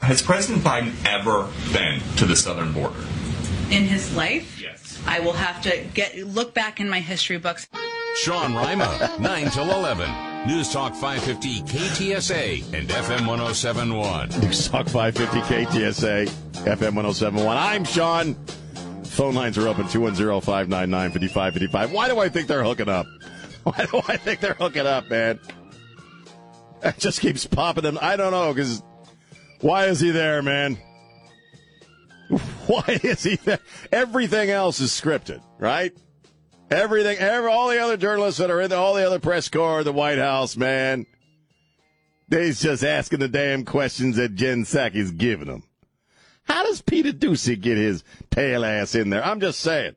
Has President Biden ever been to the southern border? In his life? Yes. I will have to get look back in my history books. Sean Rima, 9 till 11. News Talk 550 KTSA and FM 1071. News Talk 550 KTSA, FM 1071. I'm Sean. Phone lines are open 210 599 5555. Why do I think they're hooking up? Why do I think they're hooking up, man? That just keeps popping them. I don't know, because why is he there, man? Why is he there? Everything else is scripted, right? Everything, every, all the other journalists that are in the, all the other press corps, the White House, man, they's just asking the damn questions that Jen Psaki's giving them. How does Peter Doocy get his pale ass in there? I'm just saying.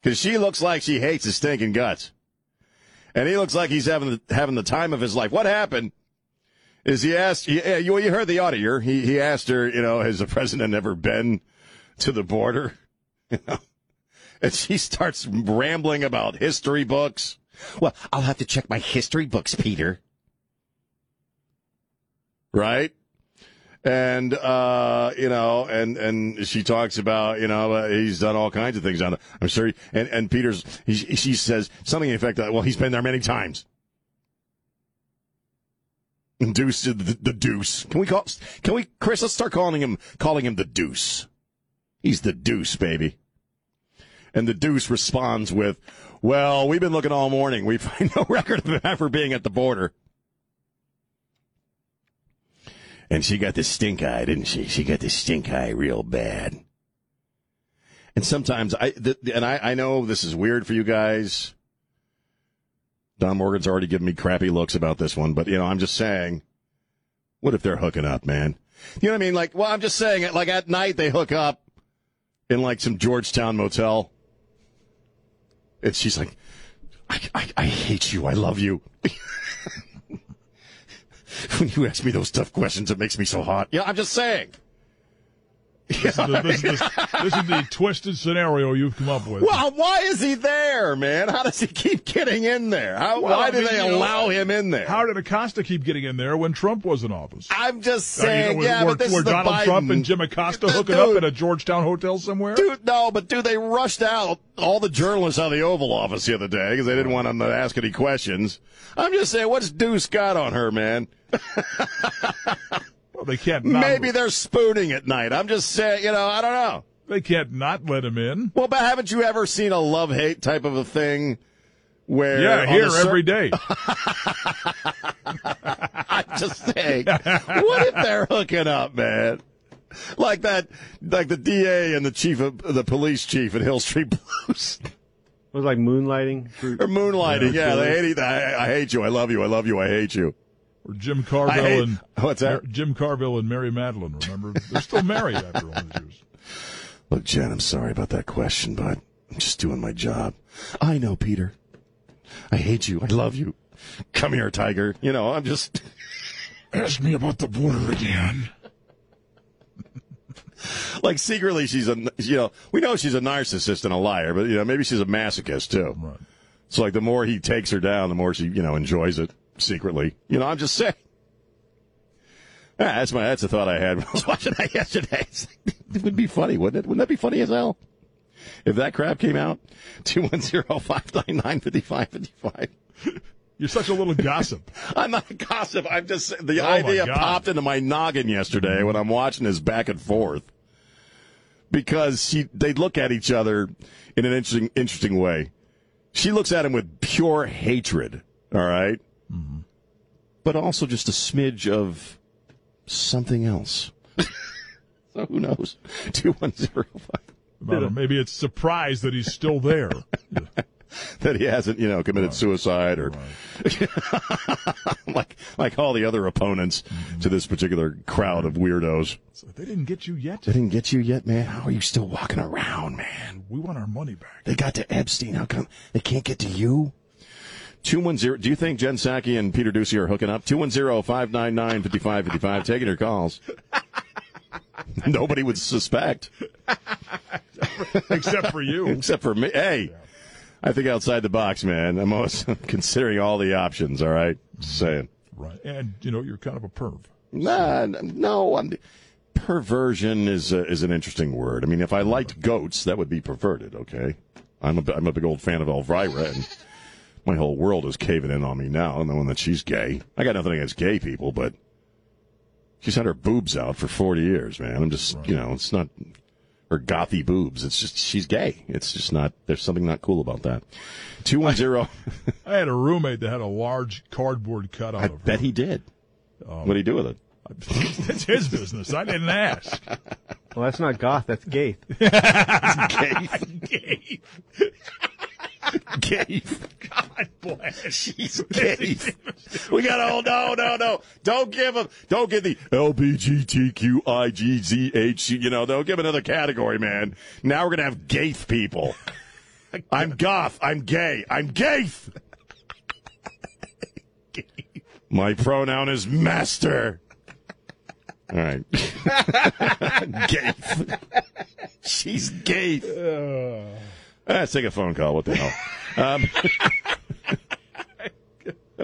Because she looks like she hates his stinking guts. And he looks like he's having the, having the time of his life. What happened is he asked, you, you you heard the audio. He, he asked her, you know, has the president ever been to the border? You know? And she starts rambling about history books. Well, I'll have to check my history books, Peter. Right? And, uh, you know, and, and she talks about, you know, uh, he's done all kinds of things on it. I'm sure. He, and, and Peter's, he, she says something in effect that, well, he's been there many times. Deuce, the, the Deuce. Can we call, can we, Chris, let's start calling him, calling him the Deuce. He's the Deuce, baby. And the Deuce responds with, well, we've been looking all morning. We find no record of him ever being at the border. And she got the stink eye, didn't she? She got the stink eye real bad. And sometimes I, and I, I know this is weird for you guys. Don Morgan's already given me crappy looks about this one, but you know, I'm just saying, what if they're hooking up, man? You know what I mean? Like, well, I'm just saying, it. like at night they hook up in like some Georgetown motel. And she's like, I, I, I hate you. I love you. when you ask me those tough questions, it makes me so hot. Yeah, I'm just saying. This, is the, this, is the, this is the twisted scenario you've come up with. Well, why is he there, man? How does he keep getting in there? How, Well, why I do mean, they you know, allow him in there? How did Acosta keep getting in there when Trump was in office? I'm just Uh, you know, saying, yeah, were, but this is the Donald Biden. Trump and Jim Acosta Dude, hooking up at a Georgetown hotel somewhere? Dude, no, but dude, they rushed out all the journalists out of the Oval Office the other day because they didn't want them to ask any questions. I'm just saying, what's Deuce got on her, man? Well, they can't. Not, Maybe they're spooning at night. I'm just saying, you know, I don't know. they can't not let him in. Well, but haven't you ever seen a love hate type of a thing where Yeah, here a cer- every day. I'm just saying, what if they're hooking up, man? Like that, like the DA and the chief of the police chief at Hill Street Blues. It was like moonlighting. through- Or moonlighting, yeah. Yeah. they hate each- I, I hate you. I love you. I love you. I hate you. Or Jim Carville hate- and what's that? Jim Carville and Mary Matalin. Remember, they're still married after all these years. Look, Jen, I'm sorry about that question, but I'm just doing my job. I know, Peter. I hate you. I love you. Come here, Tiger. You know, I'm just. Ask me about the border again. like secretly she's a you know we know she's a narcissist and a liar but you know maybe she's a masochist too Right. so like the more he takes her down the more she you know enjoys it secretly you know i'm just saying Ah, that's my that's a thought i had when i was watching that yesterday like, it would be funny wouldn't it wouldn't that be funny as hell if that crap came out 210-599-5555 You're such a little gossip. I'm not a gossip. I'm just the Oh, idea popped into my noggin yesterday when I'm watching this back and forth because she they look at each other in an interesting interesting way. She looks at him with pure hatred. All right? But also just a smidge of something else. so who knows? Two one zero five. I don't know, maybe it's surprise that he's still there. that he hasn't, you know, committed suicide or like like all the other opponents mm-hmm. to this particular crowd of weirdos. So they didn't get you yet. They didn't get you yet, man. How are you still walking around, man? We want our money back. They got to Epstein. How come they can't get to you? 210. Do you think Jen Psaki and Peter Doocy are hooking up? 210 599 5555. Taking your calls. Nobody would suspect. Except for you. Except for me. Hey, I think outside the box, man. I'm always considering all the options, all right? Just saying. Right. And, you know, you're kind of a perv. Nah, no, I'm, perversion is a, is an interesting word. I mean, if I liked goats, that would be perverted. Okay, I'm a I'm a big old fan of Elvira, and my whole world is caving in on me now, knowing that she's gay. I got nothing against gay people, but she's had her boobs out for 40 years, man. I'm just, you know, it's not her gothy boobs. It's just she's gay. It's just not. There's something not cool about that. Two one zero. I had a roommate that had a large cardboard cutout I of her. bet he did. Um, what do he do with it? That's his business. I didn't ask. Well, that's not goth. That's gay. Gay. Gay. Gay. God bless. She's gay. we got to hold. No, no, no. Don't give them. Don't give the LBGTQIGZH. You know, don't give another category, man. Now we're gonna have gaith people. I'm goth. I'm gay. I'm gaith. My pronoun is master. All right. gaith. She's gaith. Let's take a phone call. What the hell? Um,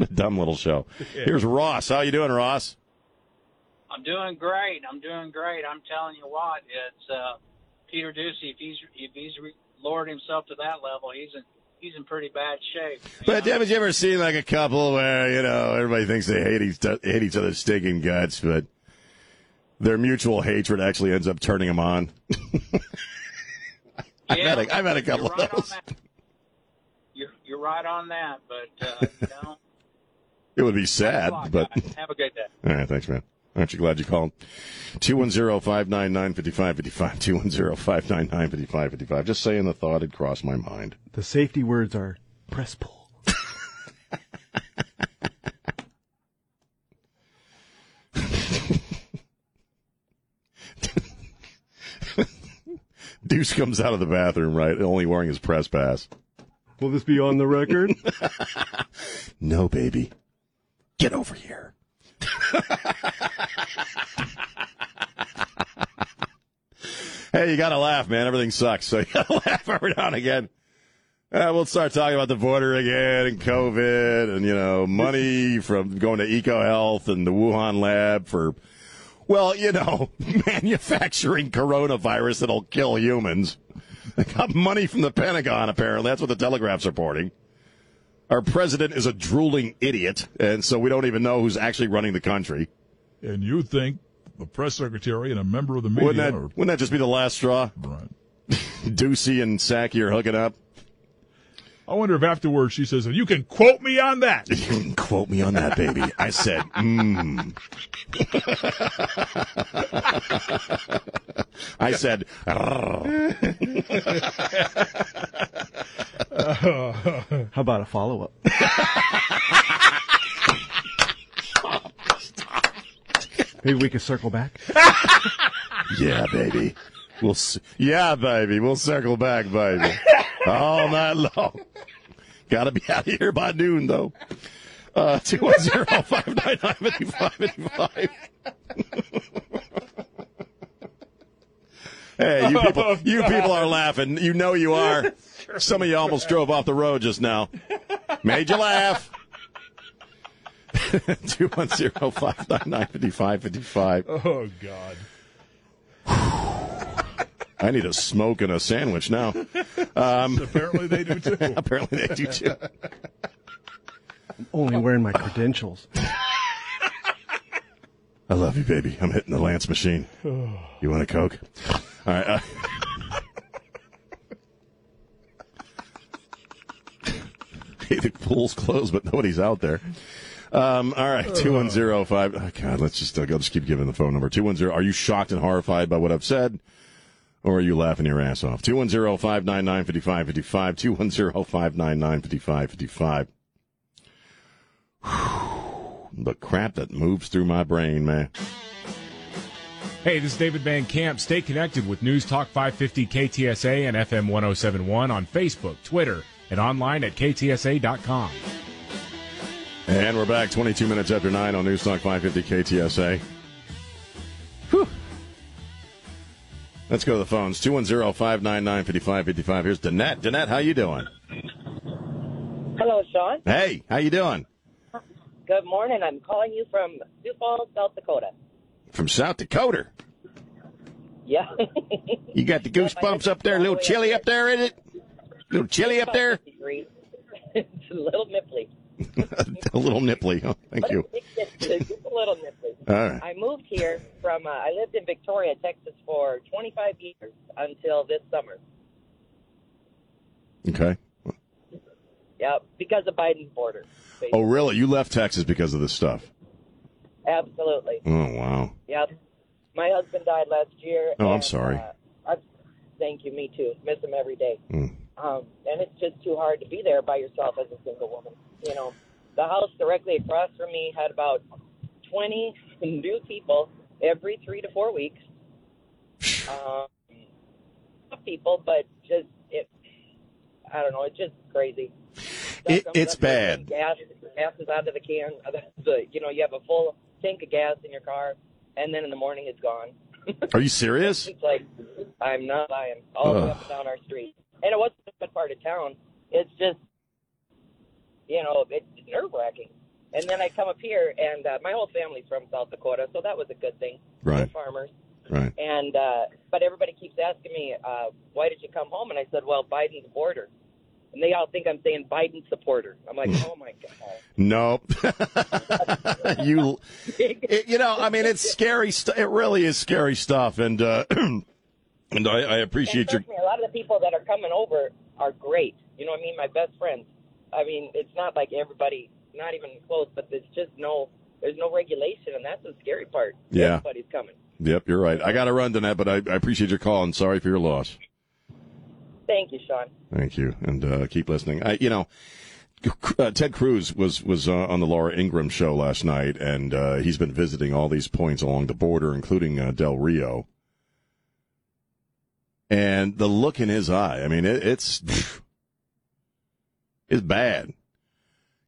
what a dumb little show. Here's Ross. How you doing, Ross? I'm doing great. I'm doing great. I'm telling you what, it's uh, Peter Doocy. If he's if he's re- lowered himself to that level, he's in he's in pretty bad shape. But know? haven't you ever seen like a couple where you know everybody thinks they hate each hate each other's stinking guts, but their mutual hatred actually ends up turning them on? I've Yeah, had a- I've had a couple you're of those. You're you're right on that, but uh, you know, It would be sad, Thanks a lot, but have a good day. all right, thanks, man. Aren't you glad you called? 210-599-5555, 210-599-5555. Just saying the thought had crossed my mind. The safety words are press pull. Deuce comes out of the bathroom, right, only wearing his press pass. Will this be on the record? No, baby. Get over here. hey, you gotta laugh, man. Everything sucks, so you gotta laugh every now and again. Uh, we'll start talking about the border again and COVID and, you know, money from going to EcoHealth and the Wuhan lab for, well, you know, manufacturing coronavirus that'll kill humans. They got money from the Pentagon, apparently. That's what the Telegraph's reporting. Our president is a drooling idiot, and so we don't even know who's actually running the country. And you think the press secretary and a member of the media Wouldn't that, are wouldn't that just be the last straw? right. Doocy and Psaki are hooking up. I wonder if afterwards she says, "You can quote me on that." You can quote me on that, baby. I said, mmm. I said, How about a follow up? Maybe we could circle back. yeah, baby. We'll, s- yeah, baby. We'll circle back, baby. All night long. Gotta be out of here by noon, though. Uh, 210-599-5555. Hey, you people, you people are laughing. You know you are. Some of you almost drove off the road just now. Made you laugh. 210-599-5555. Oh God. I need a smoke and a sandwich now. Um, Apparently they do too. apparently they do too. I'm only wearing my credentials. I love you, baby. I'm hitting the Lance machine. You want a Coke? All right. Uh, hey, the pool's closed, but nobody's out there. Um, all right, two one zero five. Oh, God, let's just uh, I'll just keep giving the phone number two one zero. Are you shocked and horrified by what I've said? Or are you laughing your ass off? 210 599 5555. 210 599 5555. The crap that moves through my brain, man. Hey, this is David Van Camp. Stay connected with News Talk 550 KTSA and FM 1071 on Facebook, Twitter, and online at ktsa.com. And we're back 22 minutes after 9 on News Talk 550 KTSA. Let's go to the phones. 210-599-5555. Here's Danette. Danette, how you doing? Hello, Sean. Hey, how you doing? Good morning. I'm calling you from Sioux Falls, South Dakota. From South Dakota. Yeah. You got the goosebumps up there? A little chilly up there, is it? A little chilly up there? it's a little nipply. a little nipply. Oh, thank you. It's a little nipply. All right. I moved here from, uh, I lived in Victoria, Texas for 25 years until this summer. Okay. Yeah, because of Biden's border. Oh, really? You left Texas because of this stuff? Absolutely. Oh, wow. Yep. My husband died last year. Oh, I'm sorry. Uh, I, thank you. Me too. Miss him every day. Mm. Um, and it's just too hard to be there by yourself as a single woman. You know, the house directly across from me had about 20 new people every three to four weeks. Um, people, but just it. I don't know. It's just crazy. It, it's bad. Gas, gas is out of the can. The, you know, you have a full tank of gas in your car, and then in the morning it's gone. Are you serious? It's like I'm not lying. All the way up and down our street, and it wasn't a good part of town. It's just, you know, it's nerve wracking. And then I come up here, and uh, my whole family's from South Dakota, so that was a good thing. Right. We're farmers. Right. And uh, but everybody keeps asking me, uh, why did you come home? And I said, well, Biden's border. And they all think I'm saying Biden supporter. I'm like, oh my god. Nope. you, it- you know, I mean, it's scary. St- it really is scary stuff, and uh, and I, I appreciate your. Me, a lot of the people that are coming over are great. You know what I mean? My best friends. I mean, it's not like everybody, not even close, but there's just no, there's no regulation, and that's the scary part. Yeah. Everybody's coming. Yep, you're right. I got to run, Danette, but I, I appreciate your call and sorry for your loss. Thank you, Sean. Thank you, and uh, keep listening. I, you know, uh, Ted Cruz was was uh, on the Laura Ingraham show last night, and uh, he's been visiting all these points along the border, including uh, Del Rio. And the look in his eye, I mean, it, it's it's bad.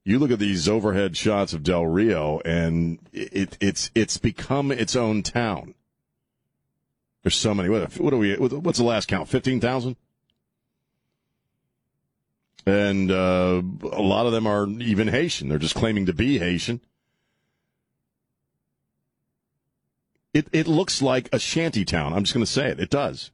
You look at these overhead shots of Del Rio, and it, it's it's become its own town. There's so many. What, what are we? What's the last count? Fifteen thousand and uh, a lot of them are even Haitian. They're just claiming to be Haitian. It it looks like a shanty town. I'm just going to say it. It does.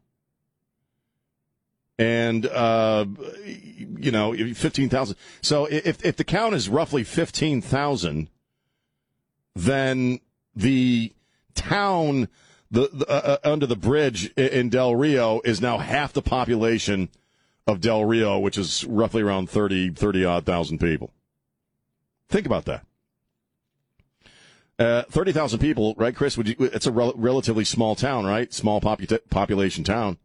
And uh, you know, fifteen thousand. So if if the count is roughly fifteen thousand, then the town the, the uh, uh, under the bridge in Del Rio is now half the population of Del Rio, which is roughly around 30, 30 odd thousand people. Think about that. Uh, 30,000 people, right, Chris? Would you, it's a rel- relatively small town, right? Small popu- population town.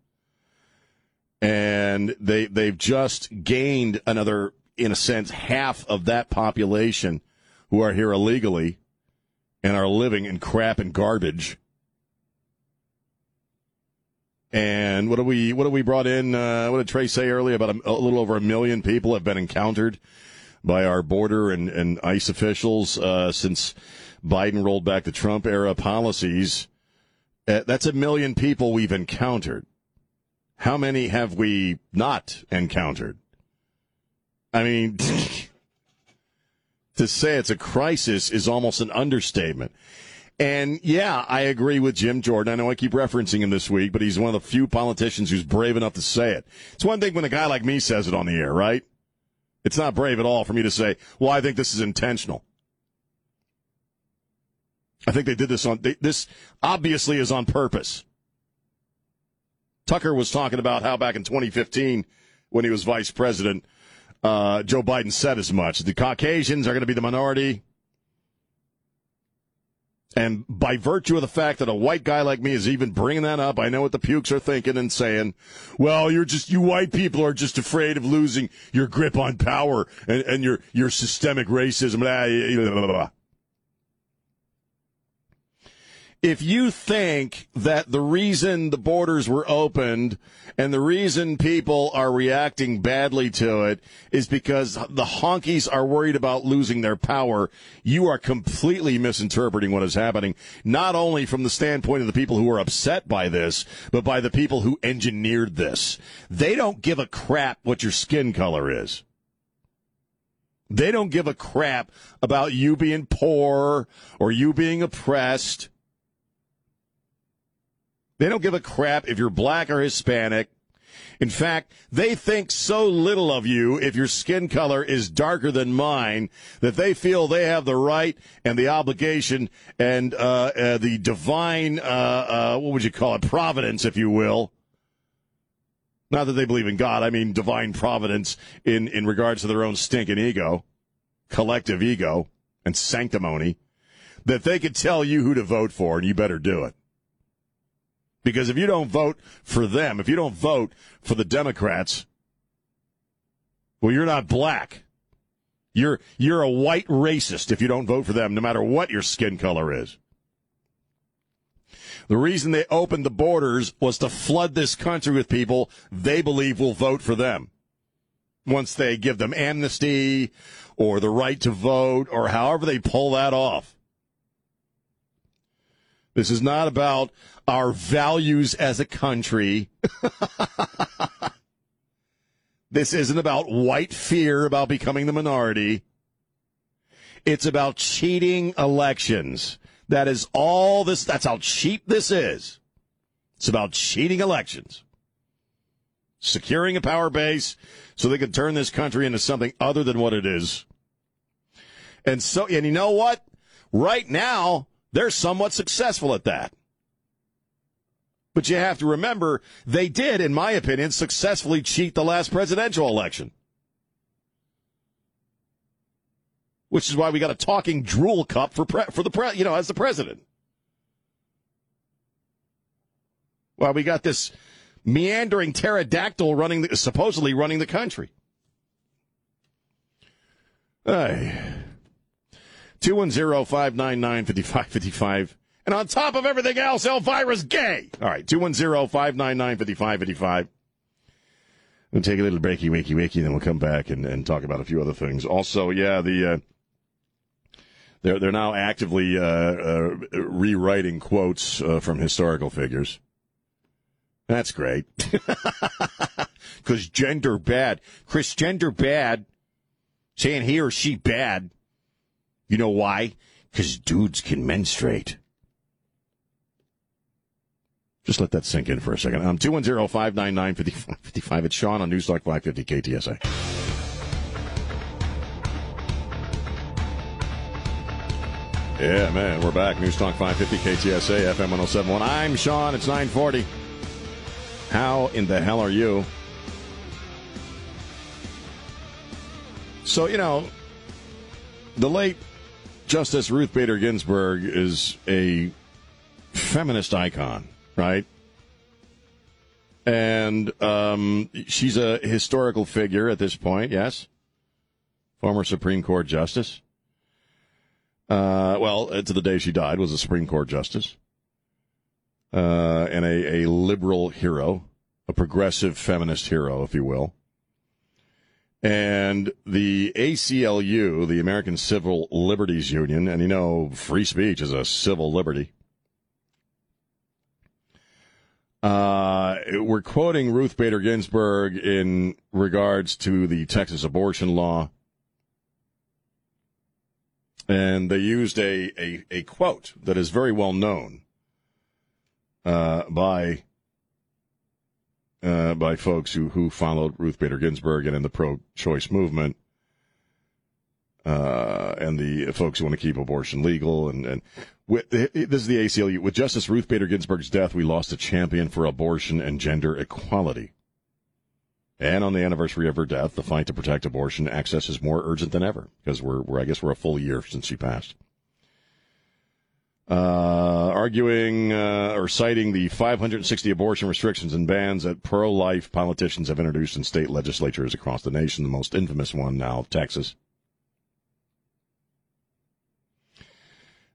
And they, they've just gained another, in a sense, half of that population who are here illegally and are living in crap and garbage. And what do we what do we brought in? Uh, what did Trey say earlier? About a, a little over a million people have been encountered by our border and, and ICE officials uh, since Biden rolled back the Trump era policies. Uh, that's a million people we've encountered. How many have we not encountered? I mean, to say it's a crisis is almost an understatement. And yeah, I agree with Jim Jordan. I know I keep referencing him this week, but he's one of the few politicians who's brave enough to say it. It's one thing when a guy like me says it on the air, right? It's not brave at all for me to say, well, I think this is intentional. I think they did this on, they, this obviously is on purpose. Tucker was talking about how back in 2015, when he was vice president, uh, Joe Biden said as much. The Caucasians are going to be the minority. And by virtue of the fact that a white guy like me is even bringing that up, I know what the pukes are thinking and saying, well, you're just, you white people are just afraid of losing your grip on power and, and your, your systemic racism. Blah, blah, blah. If you think that the reason the borders were opened and the reason people are reacting badly to it is because the honkies are worried about losing their power, you are completely misinterpreting what is happening, not only from the standpoint of the people who are upset by this, but by the people who engineered this. They don't give a crap what your skin color is. They don't give a crap about you being poor or you being oppressed. They don't give a crap if you're black or Hispanic. In fact, they think so little of you if your skin color is darker than mine that they feel they have the right and the obligation and uh, uh, the divine, uh, uh what would you call it, providence, if you will. Not that they believe in God, I mean divine providence in, in regards to their own stinking ego, collective ego, and sanctimony, that they could tell you who to vote for and you better do it. Because if you don't vote for them, if you don't vote for the Democrats, well, you're not black. You're you're a white racist if you don't vote for them, no matter what your skin color is. The reason they opened the borders was to flood this country with people they believe will vote for them. Once they give them amnesty or the right to vote or however they pull that off. This is not about our values as a country. this isn't about white fear about becoming the minority. It's about cheating elections. That is all this, that's how cheap this is. It's about cheating elections. Securing a power base so they can turn this country into something other than what it is. And so, and you know what? Right now, they're somewhat successful at that. But you have to remember, they did, in my opinion, successfully cheat the last presidential election. Which is why we got a talking drool cup for pre- for the pre- you know as the president. Why we got this meandering pterodactyl running the, supposedly running the country. Hey. 210 599 5555. And on top of everything else, Elvira's gay. All right, 210 599 5555. We'll take a little breaky, wakey, wakey, then we'll come back and, and talk about a few other things. Also, yeah, the. Uh, they're, they're now actively uh, uh, rewriting quotes uh, from historical figures. That's great. Because gender bad. Chris, gender bad. Saying he or she bad. You know why? Because dudes can menstruate. Just let that sink in for a second. Um, 210 599 5555. It's Sean on Newstalk 550 KTSA. Yeah, man, we're back. Newstalk 550 KTSA, FM 1071. I'm Sean. It's 940. How in the hell are you? So, you know, the late Justice Ruth Bader Ginsburg is a feminist icon, right? And um, she's a historical figure at this point, yes? Former Supreme Court Justice. Uh, well, to the day she died, was a Supreme Court Justice. Uh, and a, a liberal hero, a progressive feminist hero, if you will. And the ACLU, the American Civil Liberties Union, and you know, free speech is a civil liberty. Uh, we're quoting Ruth Bader Ginsburg in regards to the Texas abortion law. And they used a, a, a quote that is very well known uh, by uh, by folks who, who followed Ruth Bader Ginsburg and in the pro choice movement, uh, and the folks who want to keep abortion legal. And, and with, this is the ACLU. With Justice Ruth Bader Ginsburg's death, we lost a champion for abortion and gender equality. And on the anniversary of her death, the fight to protect abortion access is more urgent than ever because we're, we're I guess we're a full year since she passed. Uh, arguing uh, or citing the 560 abortion restrictions and bans that pro life politicians have introduced in state legislatures across the nation, the most infamous one now, Texas.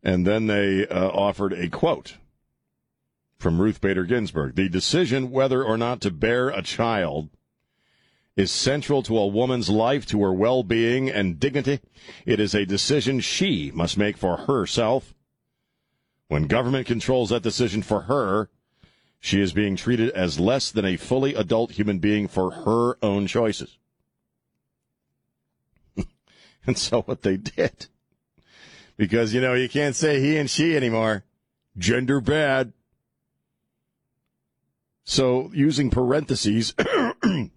And then they uh, offered a quote from Ruth Bader Ginsburg The decision whether or not to bear a child is central to a woman's life, to her well being and dignity. It is a decision she must make for herself. When government controls that decision for her, she is being treated as less than a fully adult human being for her own choices. and so what they did, because, you know, you can't say he and she anymore. Gender bad. So using parentheses,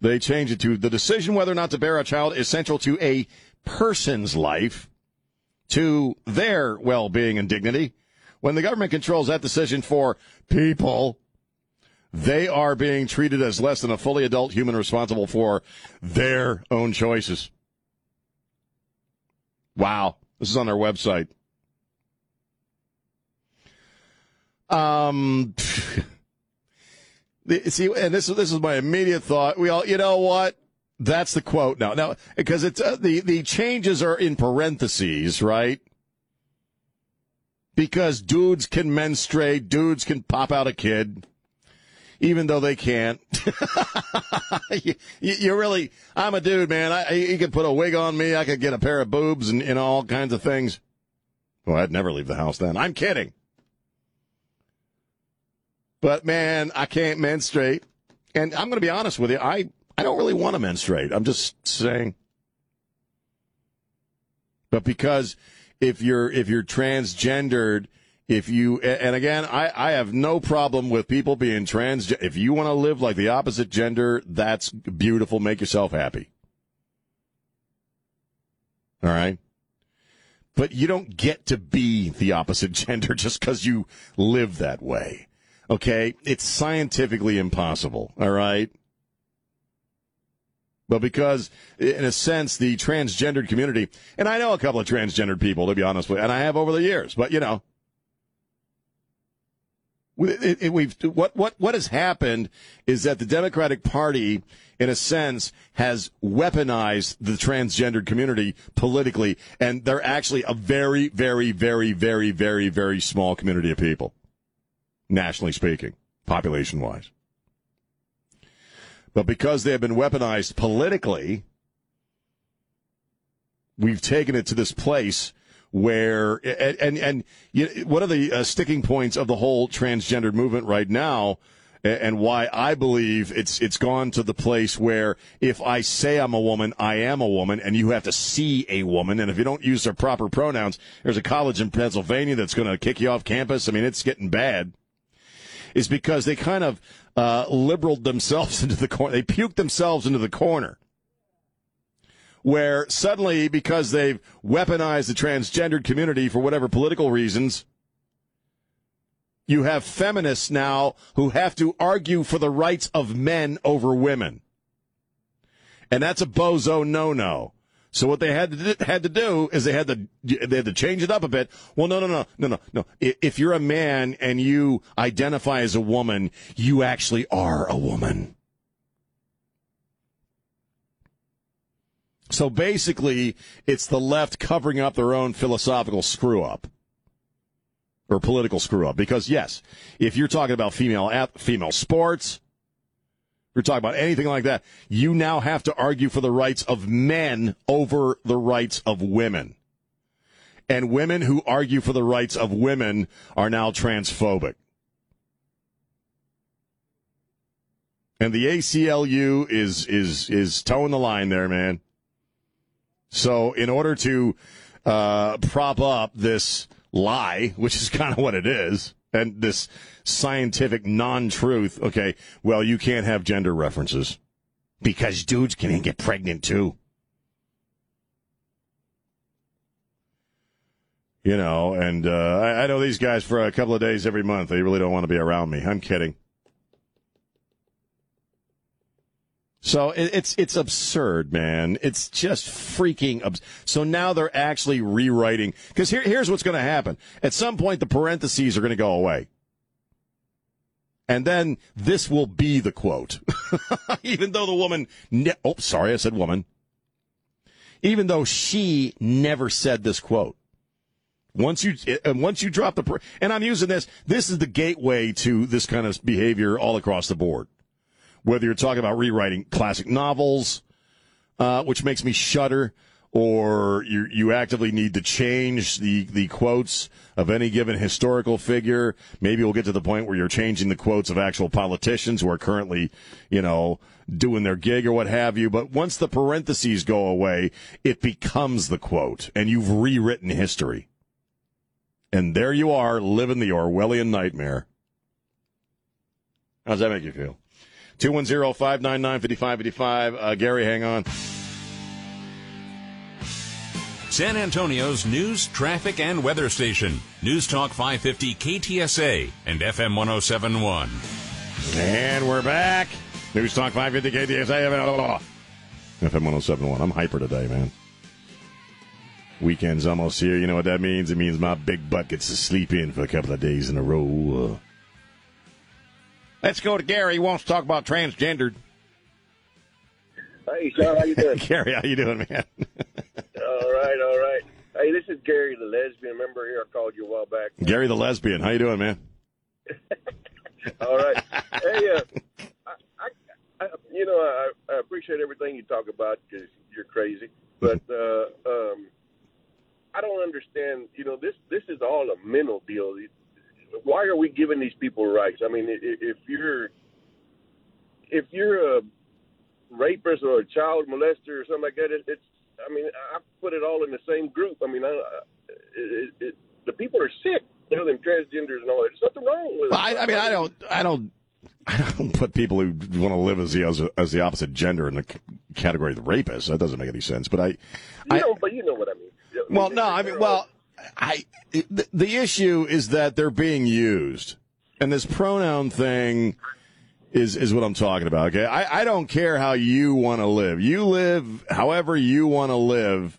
they change it to the decision whether or not to bear a child is central to a person's life, to their well being and dignity. When the government controls that decision for people, they are being treated as less than a fully adult human responsible for their own choices. Wow. This is on their website. Um, see, and this is this is my immediate thought. We all, you know what? That's the quote now. Now, because it's uh, the the changes are in parentheses, right? Because dudes can menstruate, dudes can pop out a kid, even though they can't. you, you, really, I'm a dude, man. I, you could put a wig on me. I could get a pair of boobs and, and all kinds of things. Well, I'd never leave the house then. I'm kidding. But man, I can't menstruate. And I'm going to be honest with you. I, I don't really want to menstruate. I'm just saying. But because if you're, if you're transgendered, if you, and again, I, I have no problem with people being trans. If you want to live like the opposite gender, that's beautiful. Make yourself happy. All right. But you don't get to be the opposite gender just because you live that way. Okay? It's scientifically impossible. All right? But because, in a sense, the transgendered community, and I know a couple of transgendered people, to be honest with you, and I have over the years, but you know, we've what what what has happened is that the Democratic Party, in a sense, has weaponized the transgendered community politically, and they're actually a very, very, very, very, very, very small community of people, nationally speaking, population wise. But because they have been weaponized politically, we've taken it to this place where and and, and you know, one of the uh, sticking points of the whole transgender movement right now and why I believe it's it's gone to the place where if I say I'm a woman, I am a woman, and you have to see a woman, and if you don't use their proper pronouns, there's a college in Pennsylvania that's going to kick you off campus. I mean, it's getting bad. Is because they kind of uh, liberaled themselves into the corner. They puked themselves into the corner where suddenly, because they've weaponized the transgendered community for whatever political reasons, you have feminists now who have to argue for the rights of men over women. And that's a bozo no-no. So what they had to had to do is they had to they had to change it up a bit. Well, no, no, no, no, no, no. If you're a man and you identify as a woman, you actually are a woman. So basically, it's the left covering up their own philosophical screw up or political screw up. Because yes, if you're talking about female female sports, you're talking about anything like that, you now have to argue for the rights of men over the rights of women. And women who argue for the rights of women are now transphobic. And the ACLU is is is toeing the line there, man. So, in order to uh, prop up this lie, which is kind of what it is, and this scientific non truth, okay, well, you can't have gender references because dudes can get pregnant too. You know, and uh, I, I know these guys for a couple of days every month. They really don't want to be around me. I'm kidding. So it, it's it's absurd, man. It's just freaking. Abs- so now they're actually rewriting because here here's what's going to happen. At some point, the parentheses are going to go away, and then this will be the quote. Even though the woman, ne- oh, sorry, I said woman. Even though she never said this quote. Once you and once you drop the and I'm using this. This is the gateway to this kind of behavior all across the board whether you're talking about rewriting classic novels, uh, which makes me shudder, or you you actively need to change the the quotes of any given historical figure. Maybe we'll get to the point where you're changing the quotes of actual politicians who are currently, you know, doing their gig or what have you. But once the parentheses go away, it becomes the quote, and you've rewritten history. And there you are, living the Orwellian nightmare. How does that make you feel? 210-599-5555. Uh, Gary, hang on. San Antonio's news, traffic, and weather station. News Talk 550 KTSA and FM 1071. And we're back. News Talk 550 KTSA. FM 1071. I'm hyper today, man. Weekend's almost here. You know what that means? It means my big butt gets to sleep in for a couple of days in a row. Let's go to Gary. He wants to talk about transgendered. Hey, Sean, how you doing? Gary, how you doing, man? all right, all right. Hey, this is Gary, the lesbian. Remember here, I called you a while back. Gary the lesbian. How you doing, man? all right. Hey, uh, I, I, I, you know, I, I appreciate everything you talk about because you're crazy, but uh, um, I don't understand. You know, this this is all a mental deal. Why are we giving these people rights? I mean, if you're if you're a rapist or a child molester or something like that, it, it's. I mean, I put it all in the same group. I mean, I, it, it, the people are sick. You know, them transgenders and all that. There's nothing wrong with it. I, I mean, I don't, I don't, I don't put people who want to live as the as, as the opposite gender in the c- category of the rapist. That doesn't make any sense. But I, You I know, but you know what I mean. Well, no, I mean, well, I the, the issue is that they're being used, and this pronoun thing is is what I'm talking about. Okay, I, I don't care how you want to live. You live however you want to live.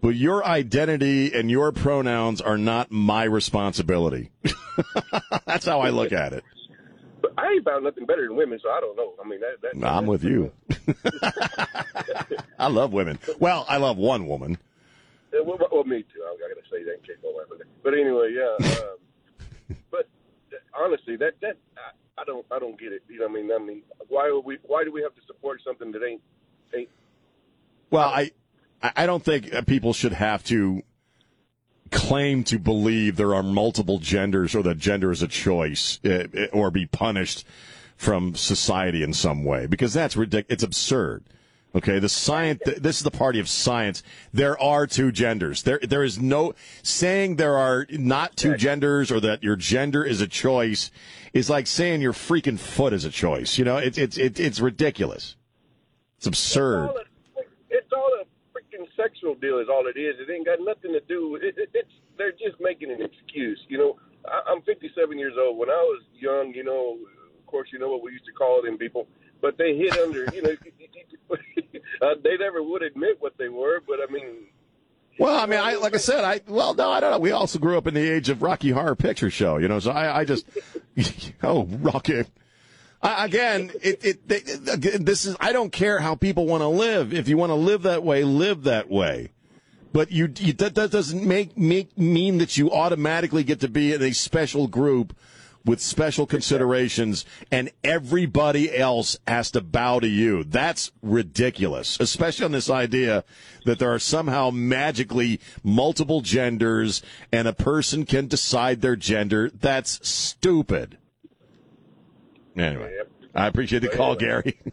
But your identity and your pronouns are not my responsibility. That's how I look at it. But I ain't found nothing better than women, so I don't know. I mean, that. that I'm with you. I love women. Well, I love one woman. Well, well, me too. I'm not going to say that in case my wife. was there. But anyway, yeah. Um, but uh, honestly, that that I, I don't I don't get it. You know, what I mean, I mean, why are we why do we have to support something that ain't ain't? Well, I I don't think uh, people should have to claim to believe there are multiple genders or that gender is a choice uh, or be punished from society in some way because that's ridiculous. It's absurd. Okay, the science. This is the party of science. There are two genders. There, there is no saying there are not two genders or that your gender is a choice. Is like saying your freaking foot is a choice. You know, it's it's it's it's ridiculous. It's absurd. All a, it's all a freaking sexual deal. Is all it is. It ain't got nothing to do. It, it, it's they're just making an excuse. You know, I, I'm 57 years old. When I was young, you know, of course, you know what we used to call them people. But they hit under. You know, uh, they never would admit what they were. But I mean, Well, I mean, I like I said, I well, no, I don't know. We also grew up in the age of Rocky Horror Picture Show, you know. So I, I just, oh, Rocky. I, again, it, it, they, this is. I don't care how people want to live. If you want to live that way, live that way. But you, you that, that doesn't make, make mean that you automatically get to be in a special group with special considerations and everybody else has to bow to you. That's ridiculous, especially on this idea that there are somehow magically multiple genders and a person can decide their gender. That's stupid. Anyway, I appreciate the call, Gary.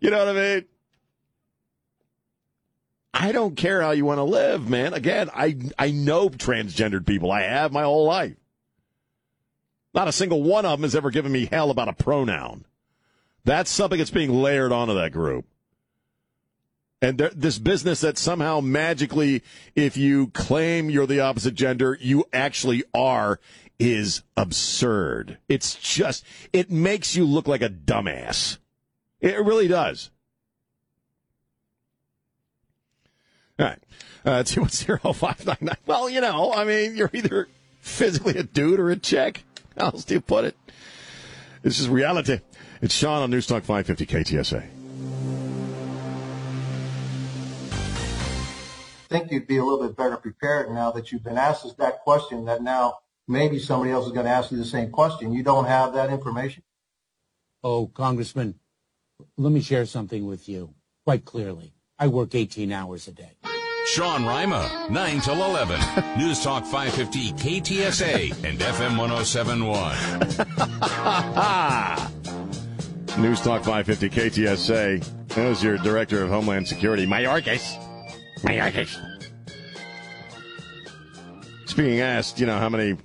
you know what I mean? I don't care how you want to live, man. Again, I I know transgendered people. I have my whole life. Not a single one of them has ever given me hell about a pronoun. That's something that's being layered onto that group. And there, this business that somehow magically, if you claim you're the opposite gender, you actually are, is absurd. It's just, it makes you look like a dumbass. It really does. All right. Uh, 210-599. Well, you know, I mean, you're either physically a dude or a chick. How else do you put it? This is reality. It's Sean on News Talk 550 KTSA. I think you'd be a little bit better prepared now that you've been asked that question that now maybe somebody else is going to ask you the same question. You don't have that information? Oh, Congressman, let me share something with you quite clearly. I work 18 hours a day. Sean Rima, 9 till 11. News Talk 550 KTSA and FM 1071. News Talk 550 KTSA. There's your Director of Homeland Security, Mayorkas. Mayorkas. It's being asked, you know, how many,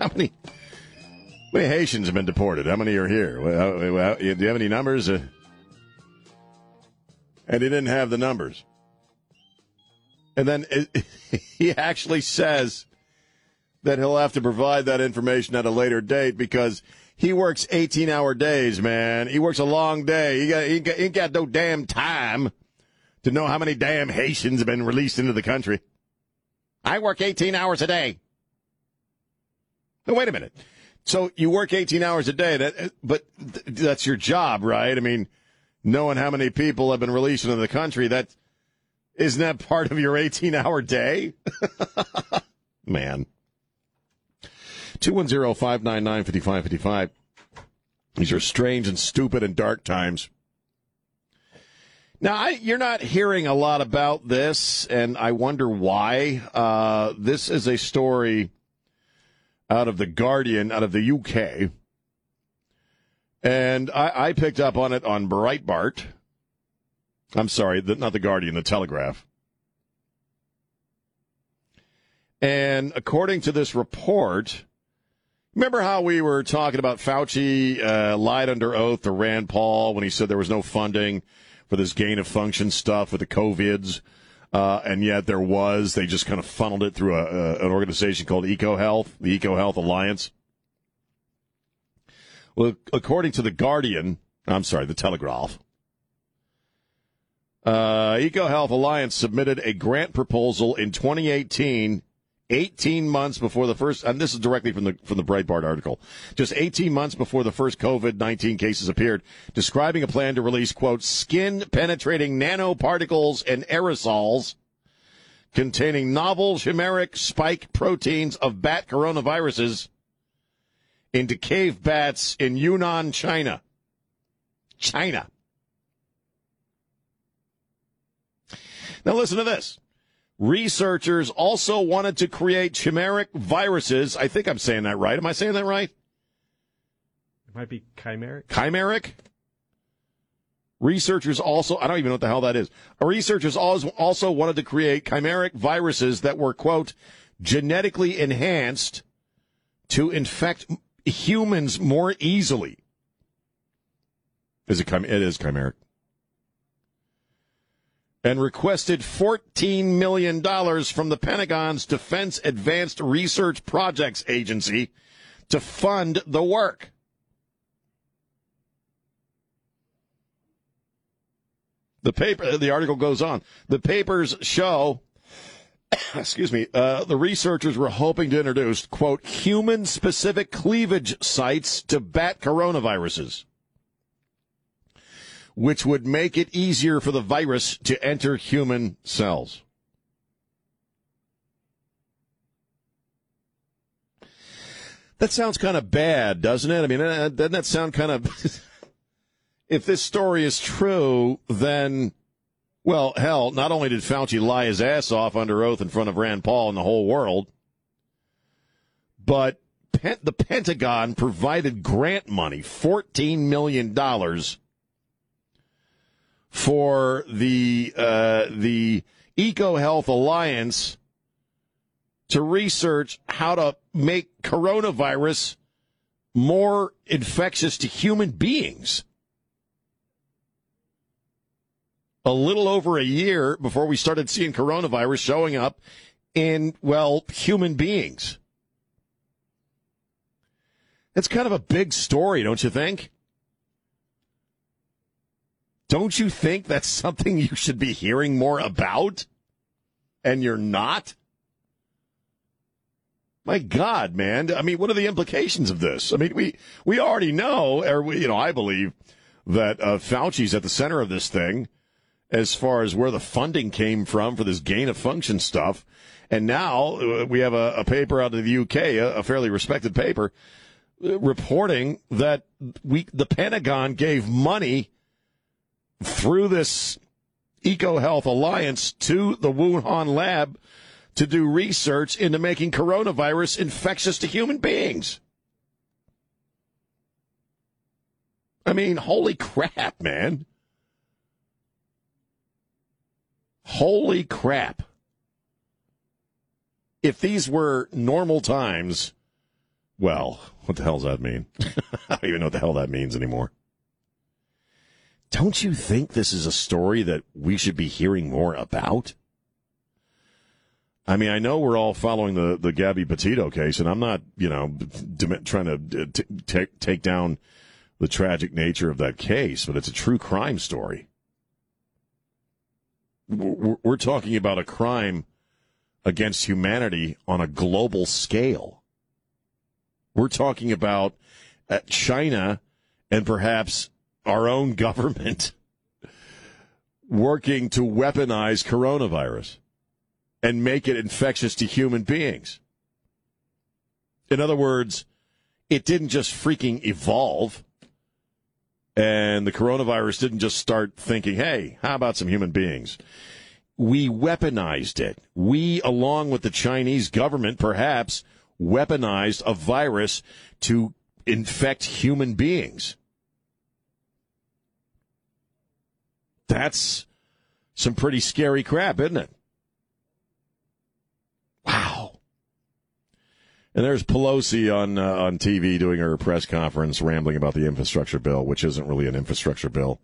how many, how many Haitians have been deported? How many are here? Well, well, Do you have any numbers? Uh, and he didn't have the numbers. And then it, he actually says that he'll have to provide that information at a later date because he works 18 hour days, man. He works a long day. He, got, he, got, he ain't got no damn time to know how many damn Haitians have been released into the country. I work 18 hours a day. No, wait a minute. So you work 18 hours a day, that, but that's your job, right? I mean, knowing how many people have been released into the country, that isn't that part of your 18 hour day? Man. 210 599 5555. These are strange and stupid and dark times. Now, I, you're not hearing a lot about this, and I wonder why. Uh, this is a story out of The Guardian, out of the UK. And I, I picked up on it on Breitbart. I'm sorry, the, not The Guardian, The Telegraph. And according to this report, remember how we were talking about Fauci uh, lied under oath to Rand Paul when he said there was no funding for this gain of function stuff with the COVIDs? Uh, and yet there was. They just kind of funneled it through a, a, an organization called EcoHealth, the EcoHealth Alliance. Well, according to the Guardian, I'm sorry, the Telegraph, uh, EcoHealth Alliance submitted a grant proposal in 2018, 18 months before the first, and this is directly from the from the Breitbart article, just 18 months before the first COVID-19 cases appeared, describing a plan to release quote skin-penetrating nanoparticles and aerosols containing novel chimeric spike proteins of bat coronaviruses into cave bats in Yunnan, China. China. Now listen to this. Researchers also wanted to create chimeric viruses. I think I'm saying that right. Am I saying that right? It might be chimeric. Chimeric? Researchers also, I don't even know what the hell that is. Researchers also wanted to create chimeric viruses that were, quote, genetically enhanced to infect humans more easily. Is it, chim- it is chimeric and requested $14 million from the Pentagon's Defense Advanced Research Projects Agency to fund the work. The paper, the article goes on. The papers show, excuse me, uh, the researchers were hoping to introduce, quote, human specific cleavage sites to bat coronaviruses which would make it easier for the virus to enter human cells. That sounds kind of bad, doesn't it? I mean, uh, doesn't that sound kind of. if this story is true, then, well, hell, not only did Fauci lie his ass off under oath in front of Rand Paul and the whole world, but the Pentagon provided grant money, $14 million for the uh, the EcoHealth Alliance to research how to make coronavirus more infectious to human beings. a little over a year before we started seeing coronavirus showing up in, well, human beings. That's kind of a big story, don't you think? Don't you think that's something you should be hearing more about? And you're not? My God, man. I mean, what are the implications of this? I mean, we, we already know, or we, you know, I believe that uh, Fauci's at the center of this thing as far as where the funding came from for this gain of function stuff. And now uh, we have a, a paper out of the UK, a, a fairly respected paper, uh, reporting that we, the Pentagon gave money through this EcoHealth Alliance to the Wuhan lab to do research into making coronavirus infectious to human beings. I mean, holy crap, man. Holy crap. If these were normal times, well, what the hell does that mean? I don't even know what the hell that means anymore. Don't you think this is a story that we should be hearing more about? I mean, I know we're all following the, the Gabby Petito case, and I'm not, you know, trying to t- take take down the tragic nature of that case, but it's a true crime story. We're, we're talking about a crime against humanity on a global scale. We're talking about uh, China and perhaps our own government working to weaponize coronavirus and make it infectious to human beings. In other words, it didn't just freaking evolve. And the coronavirus didn't just start thinking, hey, how about some human beings? We weaponized it. We, along with the Chinese government, perhaps weaponized a virus to infect human beings. That's some pretty scary crap, isn't it? Wow. And there's Pelosi on uh, on TV doing her press conference, rambling about the infrastructure bill, which isn't really an infrastructure bill.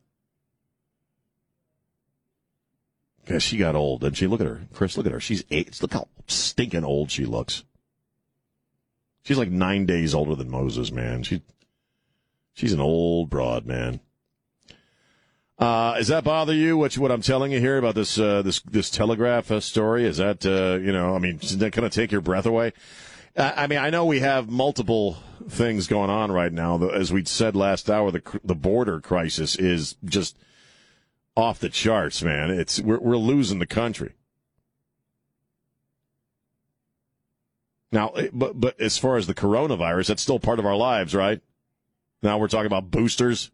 Yeah, she got old, and she look at her, Chris. Look at her. She's eight. Look how stinking old she looks. She's like nine days older than Moses, man. She, she's an old broad, man. Uh, does that bother you? What what I'm telling you here about this uh, this this telegraph uh, story? Is that uh, you know? I mean, is that going to take your breath away? I mean, I know we have multiple things going on right now. As we said last hour, the the border crisis is just off the charts, man. It's we're we're losing the country. Now, but but as far as the coronavirus, that's still part of our lives, right? Now we're talking about boosters.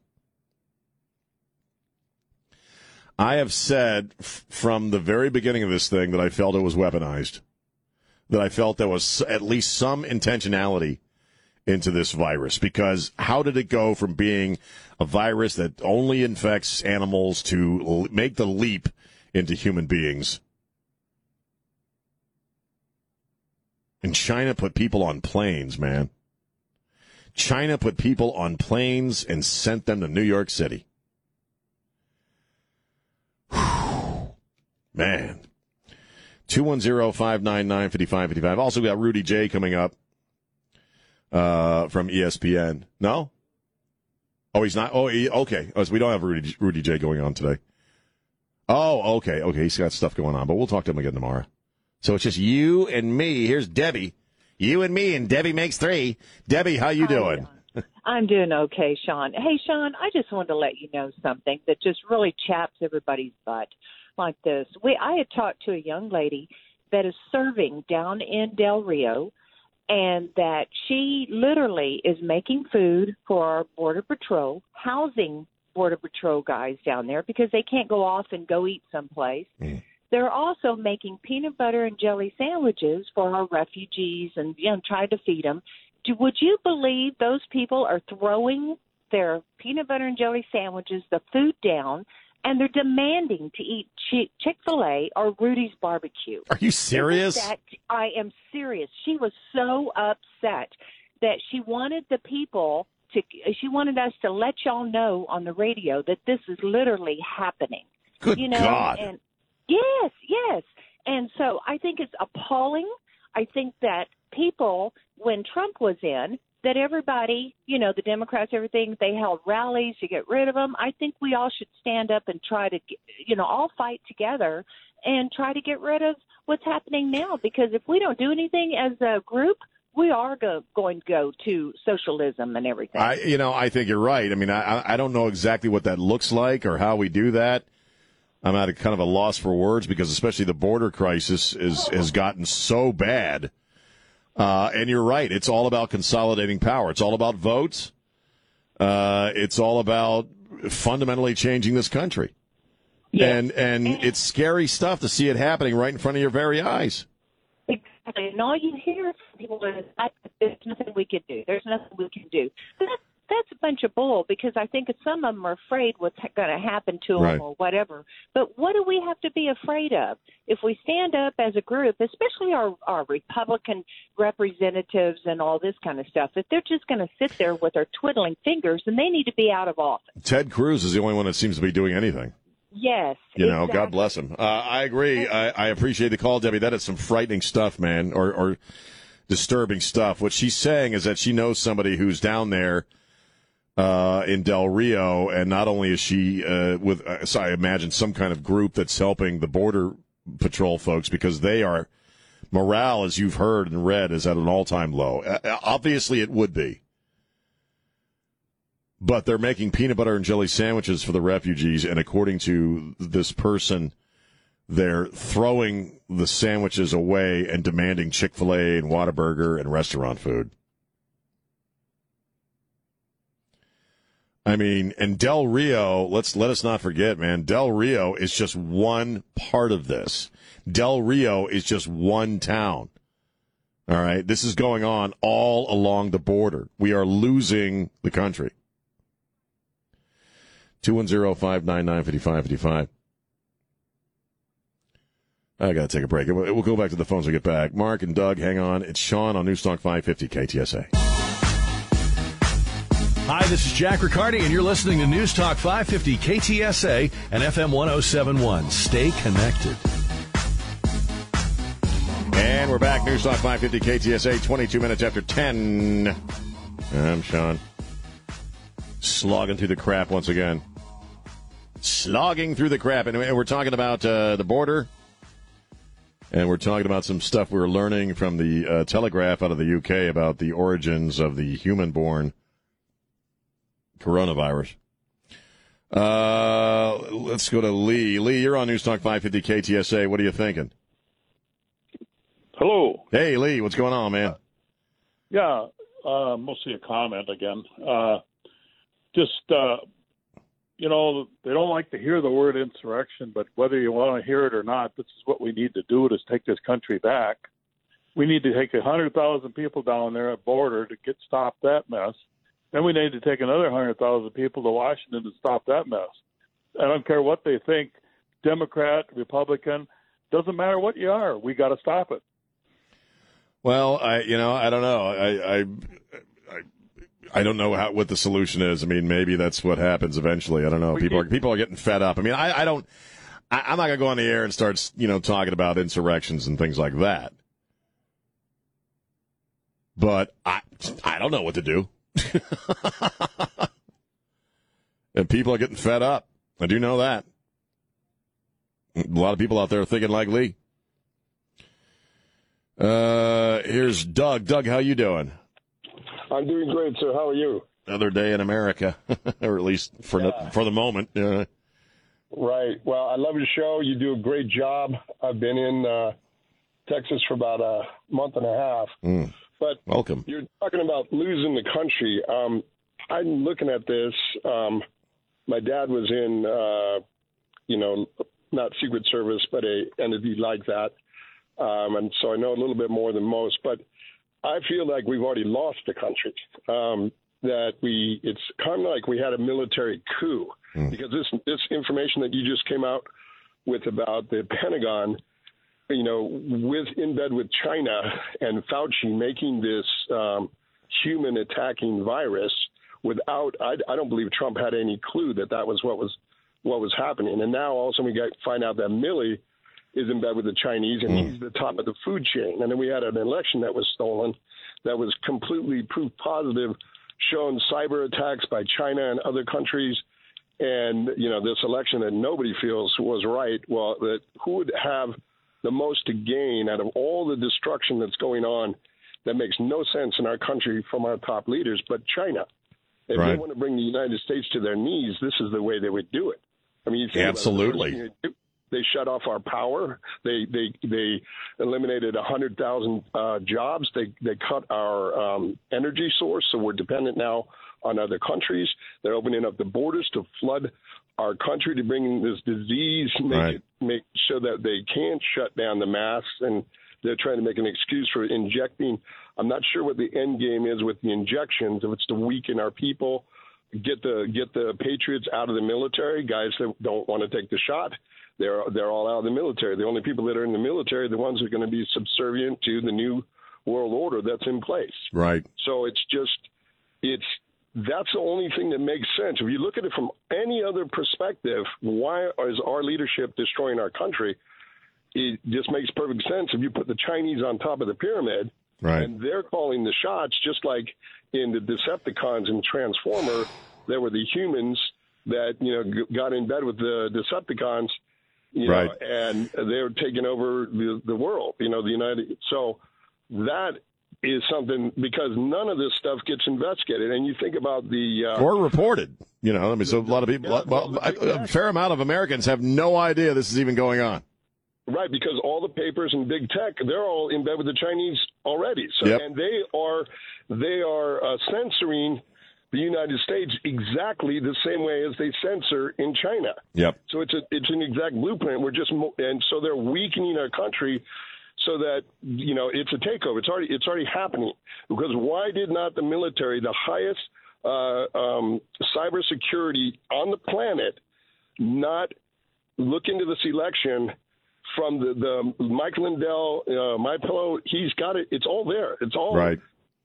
I have said f- from the very beginning of this thing that I felt it was weaponized, that I felt there was at least some intentionality into this virus because how did it go from being a virus that only infects animals to l- make the leap into human beings? And China put people on planes, man. China put people on planes and sent them to New York City. Man. 210-599-5555. Also, we got Rudy J coming up uh, from ESPN. No? Oh, he's not. Oh, he, okay. Oh, so we don't have Rudy, Rudy J going on today. Oh, okay. Okay. He's got stuff going on, but we'll talk to him again tomorrow. So it's just you and me. Here's Debbie. You and me, and Debbie makes three. Debbie, how you doing? I'm doing okay, Sean. Hey, Sean, I just wanted to let you know something that just really chaps everybody's butt like this. We I had talked to a young lady that is serving down in Del Rio and that she literally is making food for our border patrol, housing border patrol guys down there because they can't go off and go eat someplace. Mm. They're also making peanut butter and jelly sandwiches for our refugees and you know trying to feed them. Do, would you believe those people are throwing their peanut butter and jelly sandwiches, the food down, and they're demanding to eat Chick fil A or Rudy's barbecue. Are you serious? That, I am serious. She was so upset that she wanted the people to, she wanted us to let y'all know on the radio that this is literally happening. Good you know, God. and yes, yes. And so I think it's appalling. I think that people, when Trump was in, that everybody, you know, the Democrats, everything, they held rallies to get rid of them. I think we all should stand up and try to, you know, all fight together and try to get rid of what's happening now. Because if we don't do anything as a group, we are go, going to go to socialism and everything. I, you know, I think you're right. I mean, I, I don't know exactly what that looks like or how we do that. I'm at a kind of a loss for words because especially the border crisis is has gotten so bad. Uh, and you're right. It's all about consolidating power. It's all about votes. Uh, it's all about fundamentally changing this country. And and it's scary stuff to see it happening right in front of your very eyes. Exactly. And all you hear from people is, "There's nothing we can do. There's nothing we can do." But that's that's a bunch of bull because I think some of them are afraid what's going to happen to them Right. or whatever. But what do we have to be afraid of? If we stand up as a group, especially our our Republican representatives and all this kind of stuff, if they're just going to sit there with their twiddling fingers, then they need to be out of office. Ted Cruz is the only one that seems to be doing anything. Yes. You know, exactly. God bless him. Uh, I agree. I, I appreciate the call, Debbie. That is some frightening stuff, man, or, or disturbing stuff. What she's saying is that she knows somebody who's down there uh, in Del Rio, and not only is she uh, with, uh, so I imagine some kind of group that's helping the border patrol folks because they are morale, as you've heard and read, is at an all-time low. Uh, obviously, it would be but they're making peanut butter and jelly sandwiches for the refugees. And according to this person, they're throwing the sandwiches away and demanding Chick fil A and Whataburger and restaurant food. I mean, and Del Rio, let's let us not forget, man, Del Rio is just one part of this. Del Rio is just one town. All right. This is going on all along the border. We are losing the country. 210-599-5555. I got to take a break. We'll go back to the phones when we get back. Mark and Doug, hang on. It's Sean on Newstalk 550 KTSA. Hi, this is Jack Riccardi, and you're listening to News Talk 550 KTSA and FM 1071. Stay connected. And we're back. Newstalk 550 KTSA, 22 minutes after 10. I'm Sean. Slogging through the crap once again. Slogging through the crap. And we're talking about uh, the border. And we're talking about some stuff we're learning from the uh, Telegraph out of the UK about the origins of the human born coronavirus. Uh, let's go to Lee. Lee, you're on Newstalk 550 KTSA. What are you thinking? Hello. Hey, Lee, what's going on, man? Yeah, uh, mostly a comment again. Uh, just, uh, you know, they don't like to hear the word insurrection, but whether you want to hear it or not, this is what we need to do to take this country back. We need to take a 100,000 people down there at border to get stop that mess. Then we need to take another 100,000 people to Washington to stop that mess. I don't care what they think, Democrat, Republican, doesn't matter what you are. We got to stop it. Well, I you know I don't know I I I, I don't know how what the solution is. I mean, maybe that's what happens eventually. I don't know. People are people are getting fed up. I mean, I I don't. I, I'm not gonna go on the air and start you know talking about insurrections and things like that. But I I don't know what to do. and people are getting fed up. I do know that. A lot of people out there are thinking like Lee. Uh, here's Doug. Doug, how you doing? I'm doing great, sir. How are you? Another day in America, or at least for the, for the moment. Uh, Right. Well, I love your show. You do a great job. I've been in uh, Texas for about a month and a half. mm, But welcome. you're talking about losing the country. Um, I'm looking at this. Um, my dad was in, uh, you know, not Secret Service, but a entity like that, um, and so I know a little bit more than most. But I feel like we've already lost the country. Um, that we, it's kind of like we had a military coup because this this information that you just came out with about the Pentagon, you know, with in bed with China and Fauci making this um, human attacking virus without, I, I don't believe Trump had any clue that that was what was what was happening. And now all of a sudden we got find out that Milley is in bed with the Chinese and Mm. he's the top of the food chain. And then we had an election that was stolen that was completely proof positive, showing cyber attacks by China and other countries. And, you know, this election that nobody feels was right. Well, that who would have the most to gain out of all the destruction that's going on that makes no sense in our country from our top leaders, but China. If they want to bring the United States to their knees, this is the way they would do it. I mean, you think about it, the first Absolutely. they They shut off our power. They they they eliminated a hundred thousand uh, jobs. They they cut our um, energy source, so we're dependent now on other countries. They're opening up the borders to flood our country to bring this disease, make Right. it make sure that they can't shut down the masks and they're trying to make an excuse for injecting. I'm not sure what the end game is with the injections. If it's to weaken our people, get the get the patriots out of the military, guys that don't want to take the shot. They're they're all out of the military. The only people that are in the military are the ones that are going to be subservient to the new world order that's in place. Right. So it's just it's that's the only thing that makes sense. If you look at it from any other perspective, why is our leadership destroying our country? It just makes perfect sense if you put the Chinese on top of the pyramid Right. and they're calling the shots, just like in the Decepticons and Transformer, there were the humans that you know g- got in bed with the Decepticons, you Right. know, and they're taking over the the world. You know, the United. So that is something because none of this stuff gets investigated. And you think about the uh, or reported. You know, I mean, so a lot of people, well, a, a fair amount of Americans have no idea this is even going on. Right, because all the papers and big tech, they're all in bed with the Chinese already. So, Yep. and they are they are uh, censoring the United States exactly the same way as they censor in China. Yep. So it's a it's an exact blueprint. We're just mo- and so they're weakening our country so that you know it's a takeover. It's already it's already happening because why did not the military, the highest uh, um, cybersecurity on the planet, not look into this election from the the Mike Lindell, uh, my pillow? He's got it. It's all there. It's all Right.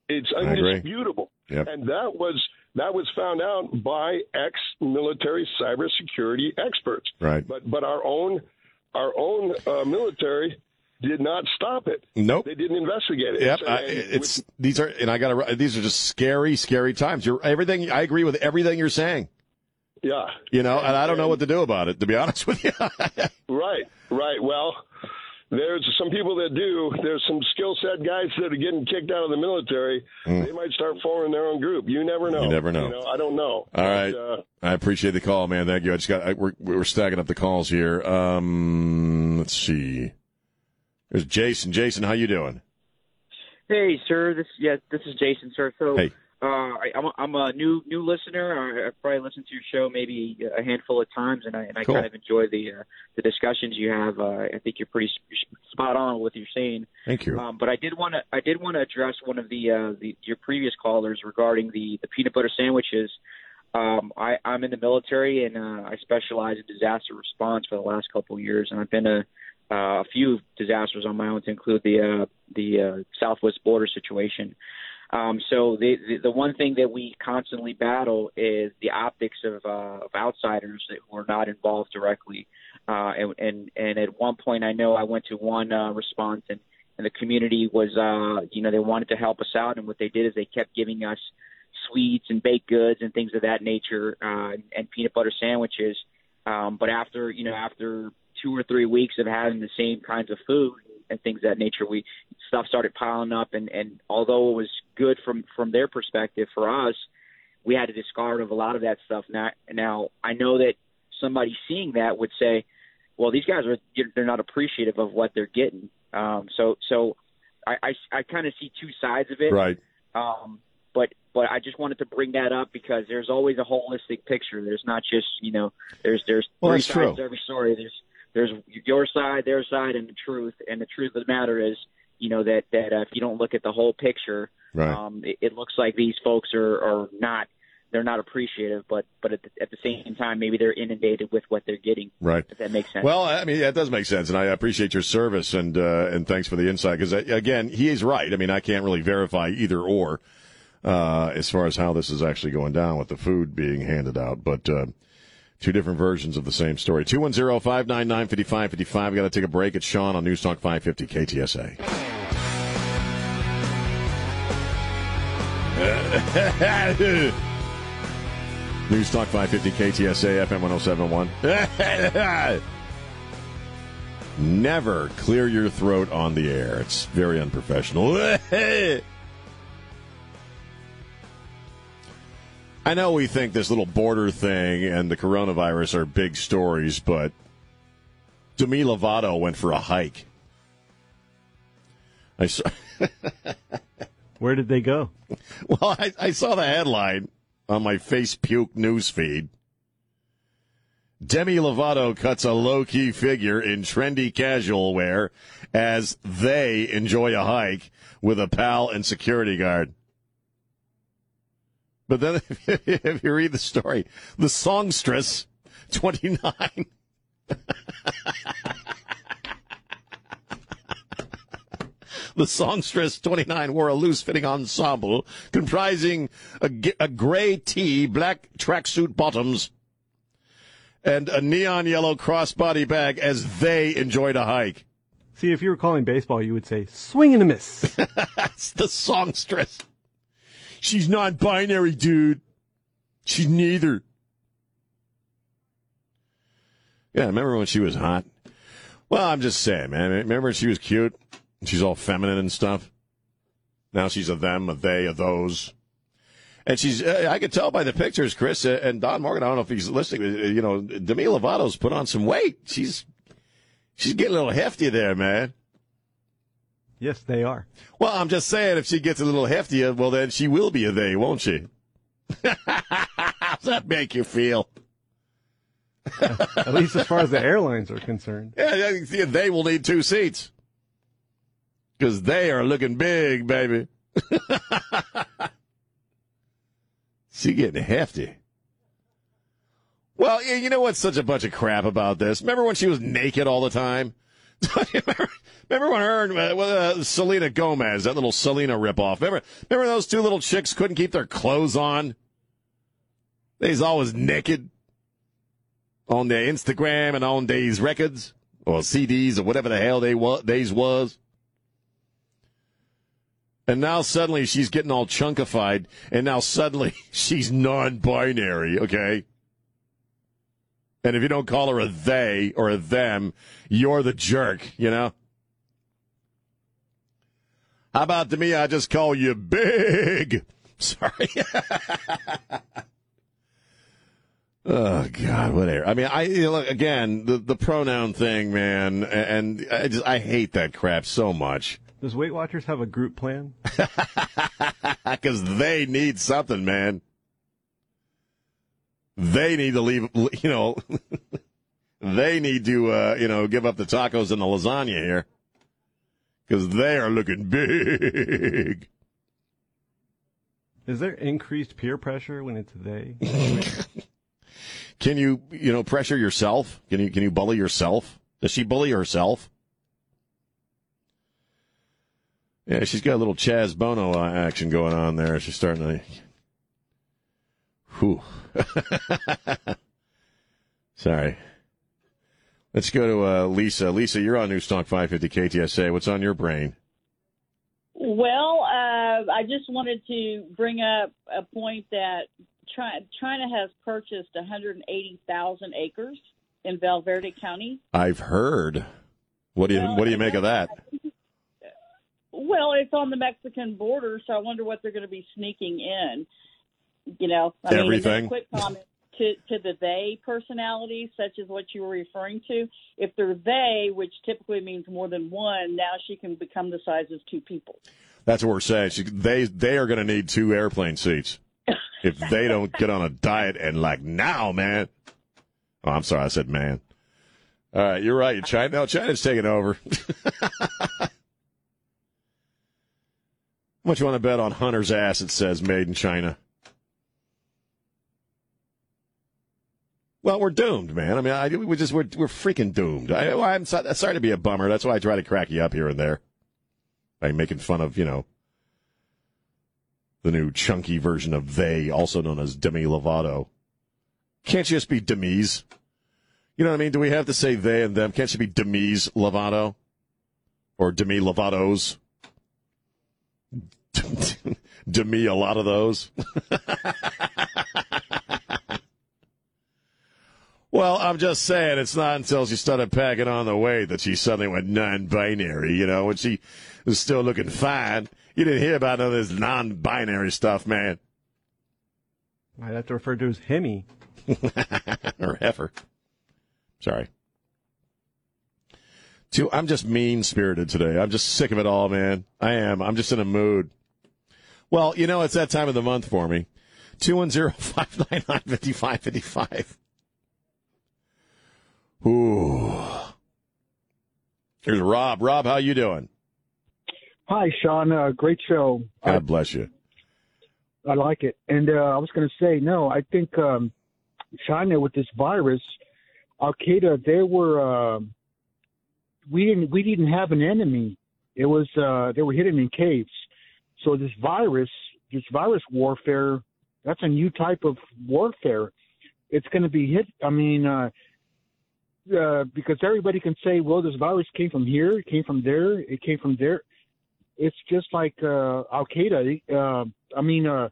It's I agree. undisputable. Yep. And that was that was found out by ex-military cybersecurity experts. Right. But but our own our own uh, military did not stop it. Nope. They didn't investigate it. Yep, So- I, and it's these are, and I got to. These are just scary, scary times. You're everything. I agree with everything you're saying. yeah. You know, and I don't know what to do about it. To be honest with you, Right, right. Well, there's some people that do. There's some skill set guys that are getting kicked out of the military. They might start forming their own group. You never know. You never know. You know I don't know. All right. But, uh, I appreciate the call, man. Thank you. I just got. I, we're we're stacking up the calls here. Um, let's see. There's Jason. Jason, how you doing? Hey, sir. This yeah, this is Jason, sir. So, Hey. uh, I, I'm a, I'm a new new listener. I, I've probably listened to your show maybe a handful of times, and I and I Cool. kind of enjoy the uh, the discussions you have. Uh, I think you're pretty spot on with what you're saying. Thank you. Um, but I did want to I did want to address one of the, uh, the your previous callers regarding the the peanut butter sandwiches. Um, I, I'm in the military and uh, I specialize in disaster response for the last couple of years, and I've been to uh, a few disasters on my own, to include the uh, the uh, Southwest border situation. Um, so the, the the one thing that we constantly battle is the optics of, uh, of outsiders that who are not involved directly. Uh, and, and and at one point, I know I went to one uh, response, and and the community was, uh, you know, they wanted to help us out, and what they did is they kept giving us sweets and baked goods and things of that nature, uh, and, and peanut butter sandwiches. Um, but after you know, after two or three weeks of having the same kinds of food and things of that nature, we stuff started piling up, and and although it was good from from their perspective, for us, we had to discard of a lot of that stuff. Now, now I know that somebody seeing that would say, well, these guys are they're not appreciative of what they're getting. Um, so so I I, I kind of see two sides of it. Right. Um, but but I just wanted to bring that up because there's always a holistic picture. There's not just you know there's there's Well, three sides true. to every story. There's there's your side, their side, and the truth. And the truth of the matter is, you know that that uh, if you don't look at the whole picture, Right. um, it, it looks like these folks are are not they're not appreciative, but but at the, at the same time, maybe they're inundated with what they're getting. Right. If that makes sense. Well, I mean, that does make sense, and I appreciate your service and uh, and thanks for the insight. Because again, he is right. I mean, I can't really verify either or uh, as far as how this is actually going down with the food being handed out, but. Uh, Two different versions of the same story. 210 599 5555. Got to take a break. It's Sean on News Talk 550 KTSA. News Talk 550 KTSA FM 1071. Never clear your throat on the air. It's very unprofessional. I know we think this little border thing and the coronavirus are big stories, but Demi Lovato went for a hike. I saw. Where did they go? Well, I, I saw the headline on my face puke news feed. Demi Lovato cuts a low key figure in trendy casual wear as they enjoy a hike with a pal and security guard. But then, if you read the story, the songstress, 29. the songstress 29 wore a loose fitting ensemble comprising a, a gray tee, black tracksuit bottoms, and a neon yellow crossbody bag as they enjoyed a hike. See, if you were calling baseball, you would say swing and a miss. That's the songstress. She's not binary, dude. She's neither. Yeah, remember when she was hot? Well, I'm just saying, man. Remember when she was cute? She's all feminine and stuff. Now she's a them, a they, a those. And she's, uh, I could tell by the pictures, Chris uh, and Don Morgan. I don't know if he's listening. Uh, you know, Demi Lovato's put on some weight. She's, she's getting a little hefty there, man. Yes, they are. Well, I'm just saying, if she gets a little heftier, well, then she will be a they, won't she? How's that make you feel? At least as far as the airlines are concerned. Yeah, they will need two seats because they are looking big, baby. she getting hefty. Well, you know what's such a bunch of crap about this? Remember when she was naked all the time? remember, when her and uh, uh, Selena Gomez, that little Selena ripoff? Remember, remember those two little chicks couldn't keep their clothes on? They's always naked on their Instagram and on these records or CDs or whatever the hell they was, they's was. And now suddenly she's getting all chunkified, and now suddenly she's non-binary. Okay. And if you don't call her a they or a them, you're the jerk, you know? How about to me, I just call you big? Sorry. oh, God, whatever. I mean, I, you know, look, again, the, the pronoun thing, man, and I just, I hate that crap so much. Does Weight Watchers have a group plan? Because they need something, man they need to leave, you know, they need to, uh, you know, give up the tacos and the lasagna here because they are looking big. Is there increased peer pressure when it's they? can you, you know, pressure yourself? Can you, can you bully yourself? Does she bully herself? Yeah, she's got a little Chaz Bono uh, action going on there. She's starting to. Whew. Sorry. Let's go to uh, Lisa. Lisa, you're on News Talk 550 KTSA. What's on your brain? Well, uh, I just wanted to bring up a point that China has purchased 180,000 acres in Val Verde County. I've heard. What do you well, What do you make of that? Well, it's on the Mexican border, so I wonder what they're going to be sneaking in. You know, I everything. Mean, quick comment to to the they personality, such as what you were referring to. If they're they, which typically means more than one, now she can become the size of two people. That's what we're saying. She, they they are going to need two airplane seats if they don't get on a diet and like now, man. Oh, I'm sorry, I said man. All right, you're right. China, no, China's taking over. How much you want to bet on Hunter's ass? It says made in China. Well, we're doomed, man. I mean, I, we just we're we're freaking doomed. I, am sorry to be a bummer. That's why I try to crack you up here and there by making fun of you know the new chunky version of they, also known as Demi Lovato. Can't you just be Demise? You know what I mean? Do we have to say they and them? Can't you be Demise Lovato? Or Demi Lovatos? Demi a lot of those? well, I'm just saying, it's not until she started packing on the weight that she suddenly went non-binary, you know, when she was still looking fine. You didn't hear about none of this non-binary stuff, man. I'd have to refer to as Hemi. or heifer. Sorry. Too, I'm just mean spirited today. I'm just sick of it all, man. I am. I'm just in a mood. Well, you know, it's that time of the month for me. 210-599-5555. Ooh. Here's Rob. Rob, how you doing? Hi, Sean. Uh, great show. God bless you. I like it. And uh, I was going to say, no, I think um, China with this virus, Al Qaeda, they were. Uh, we didn't. We didn't have an enemy. It was. Uh, they were hidden in caves. So this virus, this virus warfare, that's a new type of warfare. It's going to be hit. I mean, uh, because everybody can say, well, this virus came from here, it came from there, it came from there. It's just like uh, Al Qaeda. Uh, I mean, uh,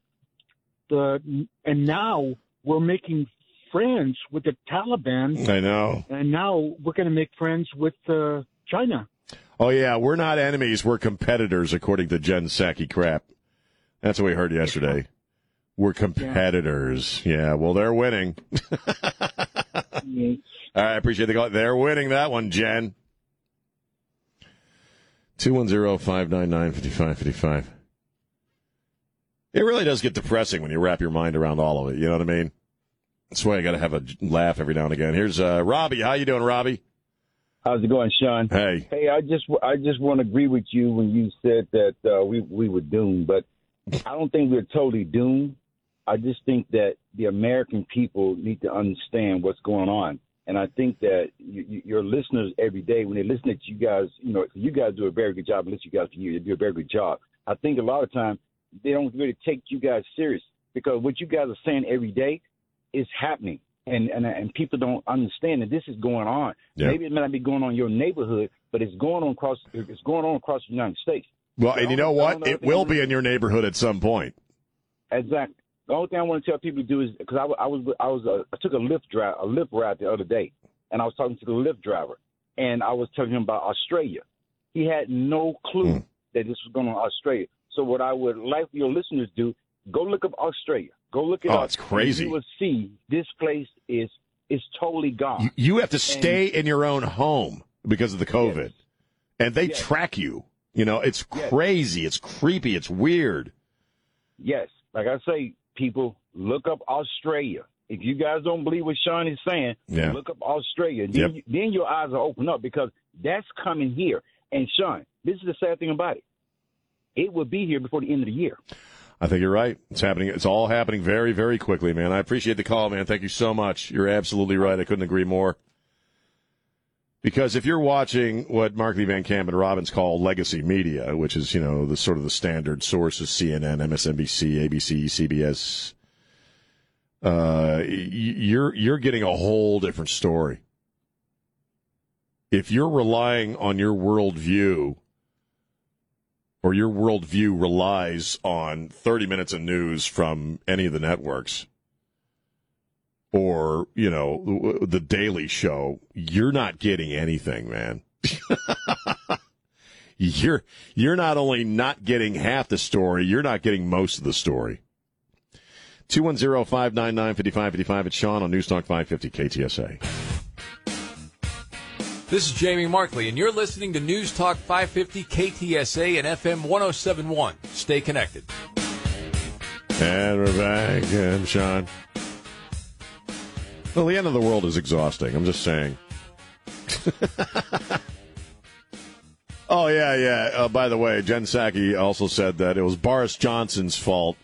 the and now we're making friends with the Taliban. I know. And now we're going to make friends with uh, China. Oh yeah, we're not enemies. We're competitors, according to Jen Psaki crap. That's what we heard yesterday. We're competitors. Yeah. yeah well, they're winning. All right, I appreciate the call. They're winning that one, Jen. 210-599-5555. It really does get depressing when you wrap your mind around all of it. You know what I mean? That's why I got to have a laugh every now and again. Here's uh, Robbie. How you doing, Robbie? How's it going, Sean? Hey. Hey, I just I just want to agree with you when you said that uh, we we were doomed, but I don't think we're totally doomed. I just think that the American people need to understand what's going on, and I think that you, your listeners every day when they listen to you guys, you know, you guys do a very good job. Listen, you guys to you, you do a very good job. I think a lot of times they don't really take you guys serious because what you guys are saying every day is happening and and and people don't understand that this is going on. Yeah. Maybe it may not be going on in your neighborhood, but it's going on across it's going on across the United States. Well, and you know what? It will be in your neighborhood at some point. Exactly. The only thing I want to tell people to do is because I, I was I was uh, I took a Lyft drive a Lyft ride the other day, and I was talking to the Lyft driver, and I was telling him about Australia. He had no clue Hmm. that this was going on Australia. So what I would like your listeners to do, go look up Australia. Go look it Oh, up. it's crazy. You will see this place is is totally gone. You, you have to stay in your own home because of the COVID, and they track you. You know, it's Yes. crazy. It's creepy. It's weird. Yes, like I say, people look up Australia. If you guys don't believe what Sean is saying, Yeah. look up Australia. Then, Yep. then your eyes will open up because that's coming here. And Sean, this is the sad thing about it. It will be here before the end of the year. I think you're right. It's happening. It's all happening very, very quickly, man. I appreciate the call, man. Thank you so much. You're absolutely right. I couldn't agree more. Because if you're watching what Markley Van Camp and Robbins call legacy media, which is, you know, the sort of the standard sources, CNN, MSNBC, ABC, CBS, uh, you're, you're getting a whole different story. If you're relying on your worldview or your worldview relies on 30 minutes of news from any of the networks or, you know, the Daily Show, you're not getting anything, man. you're you're not only not getting half the story, you're not getting most of the story. 210-599-5555. It's Sean on Newstalk 550 KTSA. This is Jamie Markley, and you're listening to News Talk 550 KTSA and FM 1071. Stay connected. And we're back, and Sean. Well, the end of the world is exhausting. I'm just saying. oh yeah, yeah. Uh, by the way, Jen Psaki also said that it was Boris Johnson's fault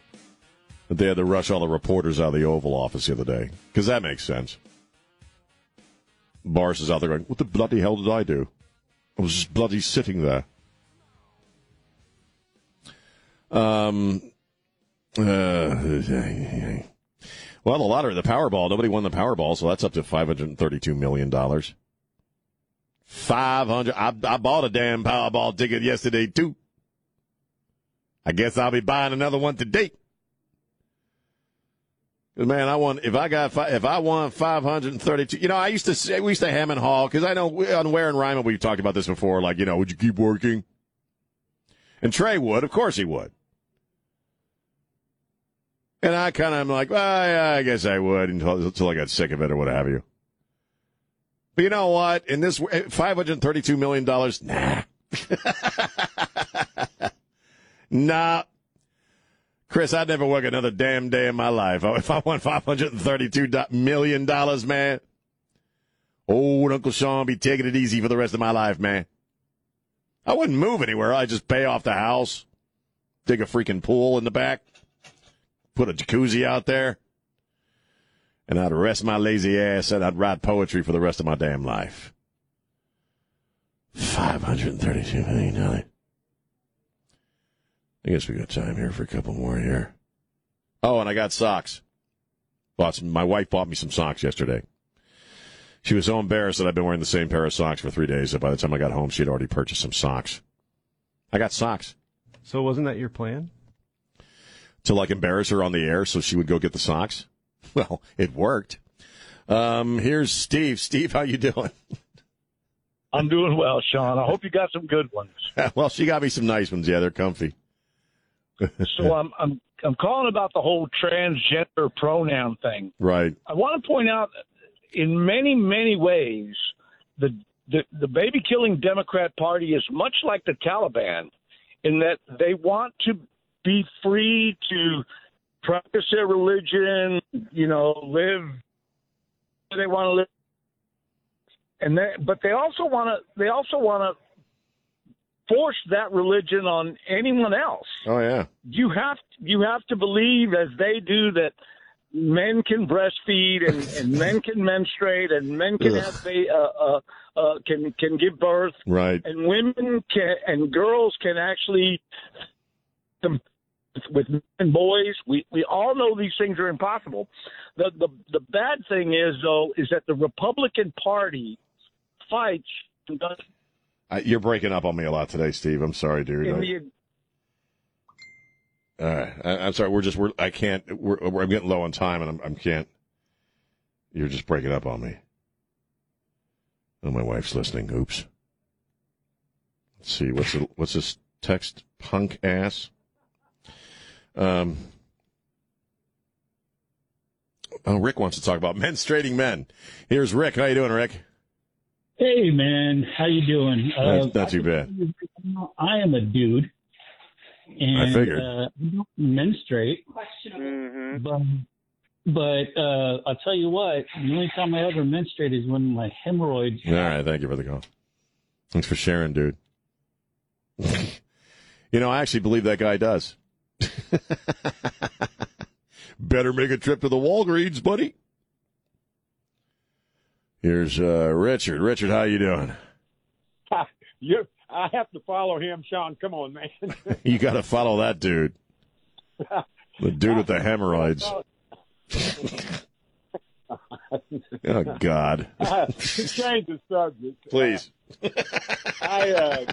that they had to rush all the reporters out of the Oval Office the other day because that makes sense. Boris is out there going, "What the bloody hell did I do? I was just bloody sitting there." Um. Uh, Well, the lottery, the Powerball. Nobody won the Powerball, so that's up to five hundred and thirty-two million dollars. Five hundred. I, I bought a damn Powerball ticket yesterday too. I guess I'll be buying another one today. Man, I won. If I got, if I won five hundred and thirty-two, you know, I used to say we used to ham and because I know we, on Ware and Ryman we've talked about this before. Like, you know, would you keep working? And Trey would, of course he would. And I kind of am like, well, yeah, I guess I would until, until I got sick of it or what have you. But you know what? In this eh, hundred thirty-two million dollars, nah, nah. Chris, I'd never work another damn day in my life. Oh, if I won five hundred and thirty-two million dollars, man, old Uncle Sean be taking it easy for the rest of my life, man. I wouldn't move anywhere. I'd just pay off the house, dig a freaking pool in the back, put a jacuzzi out there, and I'd rest my lazy ass and I'd write poetry for the rest of my damn life. Five hundred and thirty-two million dollars. I guess we got time here for a couple more here. Oh, and I got socks. Bought some, my wife bought me some socks yesterday. She was so embarrassed that I've been wearing the same pair of socks for three days that by the time I got home, she had already purchased some socks. I got socks. So wasn't that your plan? To like embarrass her on the air so she would go get the socks? Well, it worked. Um, here's Steve. Steve, how you doing? I'm doing well, Sean. I hope you got some good ones. well, she got me some nice ones. Yeah, they're comfy. So I'm I'm I'm calling about the whole transgender pronoun thing. Right. I want to point out, in many many ways, the the, the baby killing Democrat Party is much like the Taliban, in that they want to be free to practice their religion, you know, live where they want to live, and they, but they also want to they also want to force that religion on anyone else. Oh yeah. You have you have to believe as they do that men can breastfeed and, and men can menstruate and men can Ugh. have ba- uh, uh, uh, can can give birth Right. and women can and girls can actually com- with men and boys we we all know these things are impossible the the the bad thing is though is that the republican party fights and does I, you're breaking up on me a lot today, Steve. I'm sorry, dude. I- the All right. I, I'm sorry. We're just we're I can't. We're, we're I'm getting low on time, and I'm I'm can't. You're just breaking up on me. Oh, my wife's listening. Oops. Let's see. What's it, what's this text? Punk ass. Um. Oh, Rick wants to talk about menstruating men. Here's Rick. How you doing, Rick? Hey man, how you doing? Uh, Not, not too bad. I am a dude, and I figured. Uh, I don't menstruate, but but uh, I'll tell you what. The only time I ever menstruate is when my hemorrhoids. All right. Thank you for the call. Thanks for sharing, dude. you know, I actually believe that guy does. Better make a trip to the Walgreens, buddy. Here's uh, Richard. Richard, how you doing? you, I have to follow him, Sean. Come on, man. You got to follow that dude. The dude with the hemorrhoids. Oh God! to change the subject. Please. I, uh,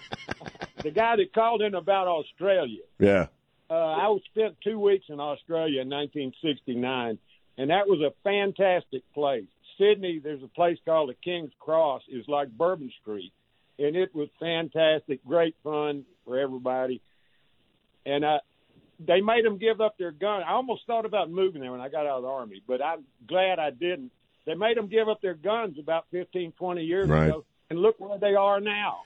the guy that called in about Australia. Yeah. Uh, I was spent two weeks in Australia in 1969, and that was a fantastic place. Sydney, there's a place called the King's Cross. It's like Bourbon Street, and it was fantastic, great fun for everybody. And uh, they made them give up their gun. I almost thought about moving there when I got out of the army, but I'm glad I didn't. They made them give up their guns about 15, 20 years Right. ago, and look where they are now.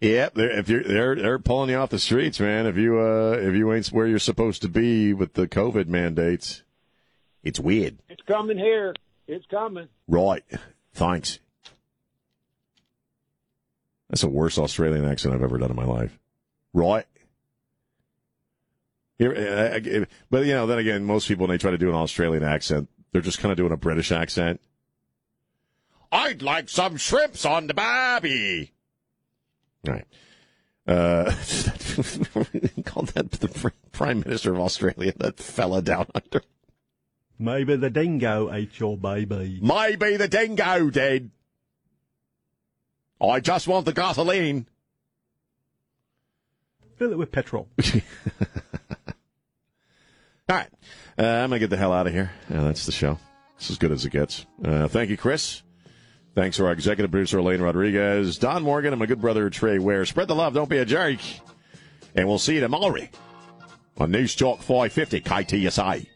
Yeah, they're, if you're they're they're pulling you off the streets, man. If you uh if you ain't where you're supposed to be with the COVID mandates, it's weird. It's coming here. It's coming. Right. Thanks. That's the worst Australian accent I've ever done in my life. Right. Here, uh, uh, but you know, then again, most people when they try to do an Australian accent, they're just kind of doing a British accent. I'd like some shrimps on the barbie. Right. Uh, called that the Prime Minister of Australia, that fella down under. Maybe the dingo ate your baby. Maybe the dingo did. I just want the gasoline. Fill it with petrol. All right. Uh, I'm going to get the hell out of here. Uh, that's the show. It's as good as it gets. Uh, thank you, Chris. Thanks to our executive producer, Elaine Rodriguez, Don Morgan, and my good brother, Trey Ware. Spread the love. Don't be a jerk. And we'll see you tomorrow on News Talk 550 KTSA.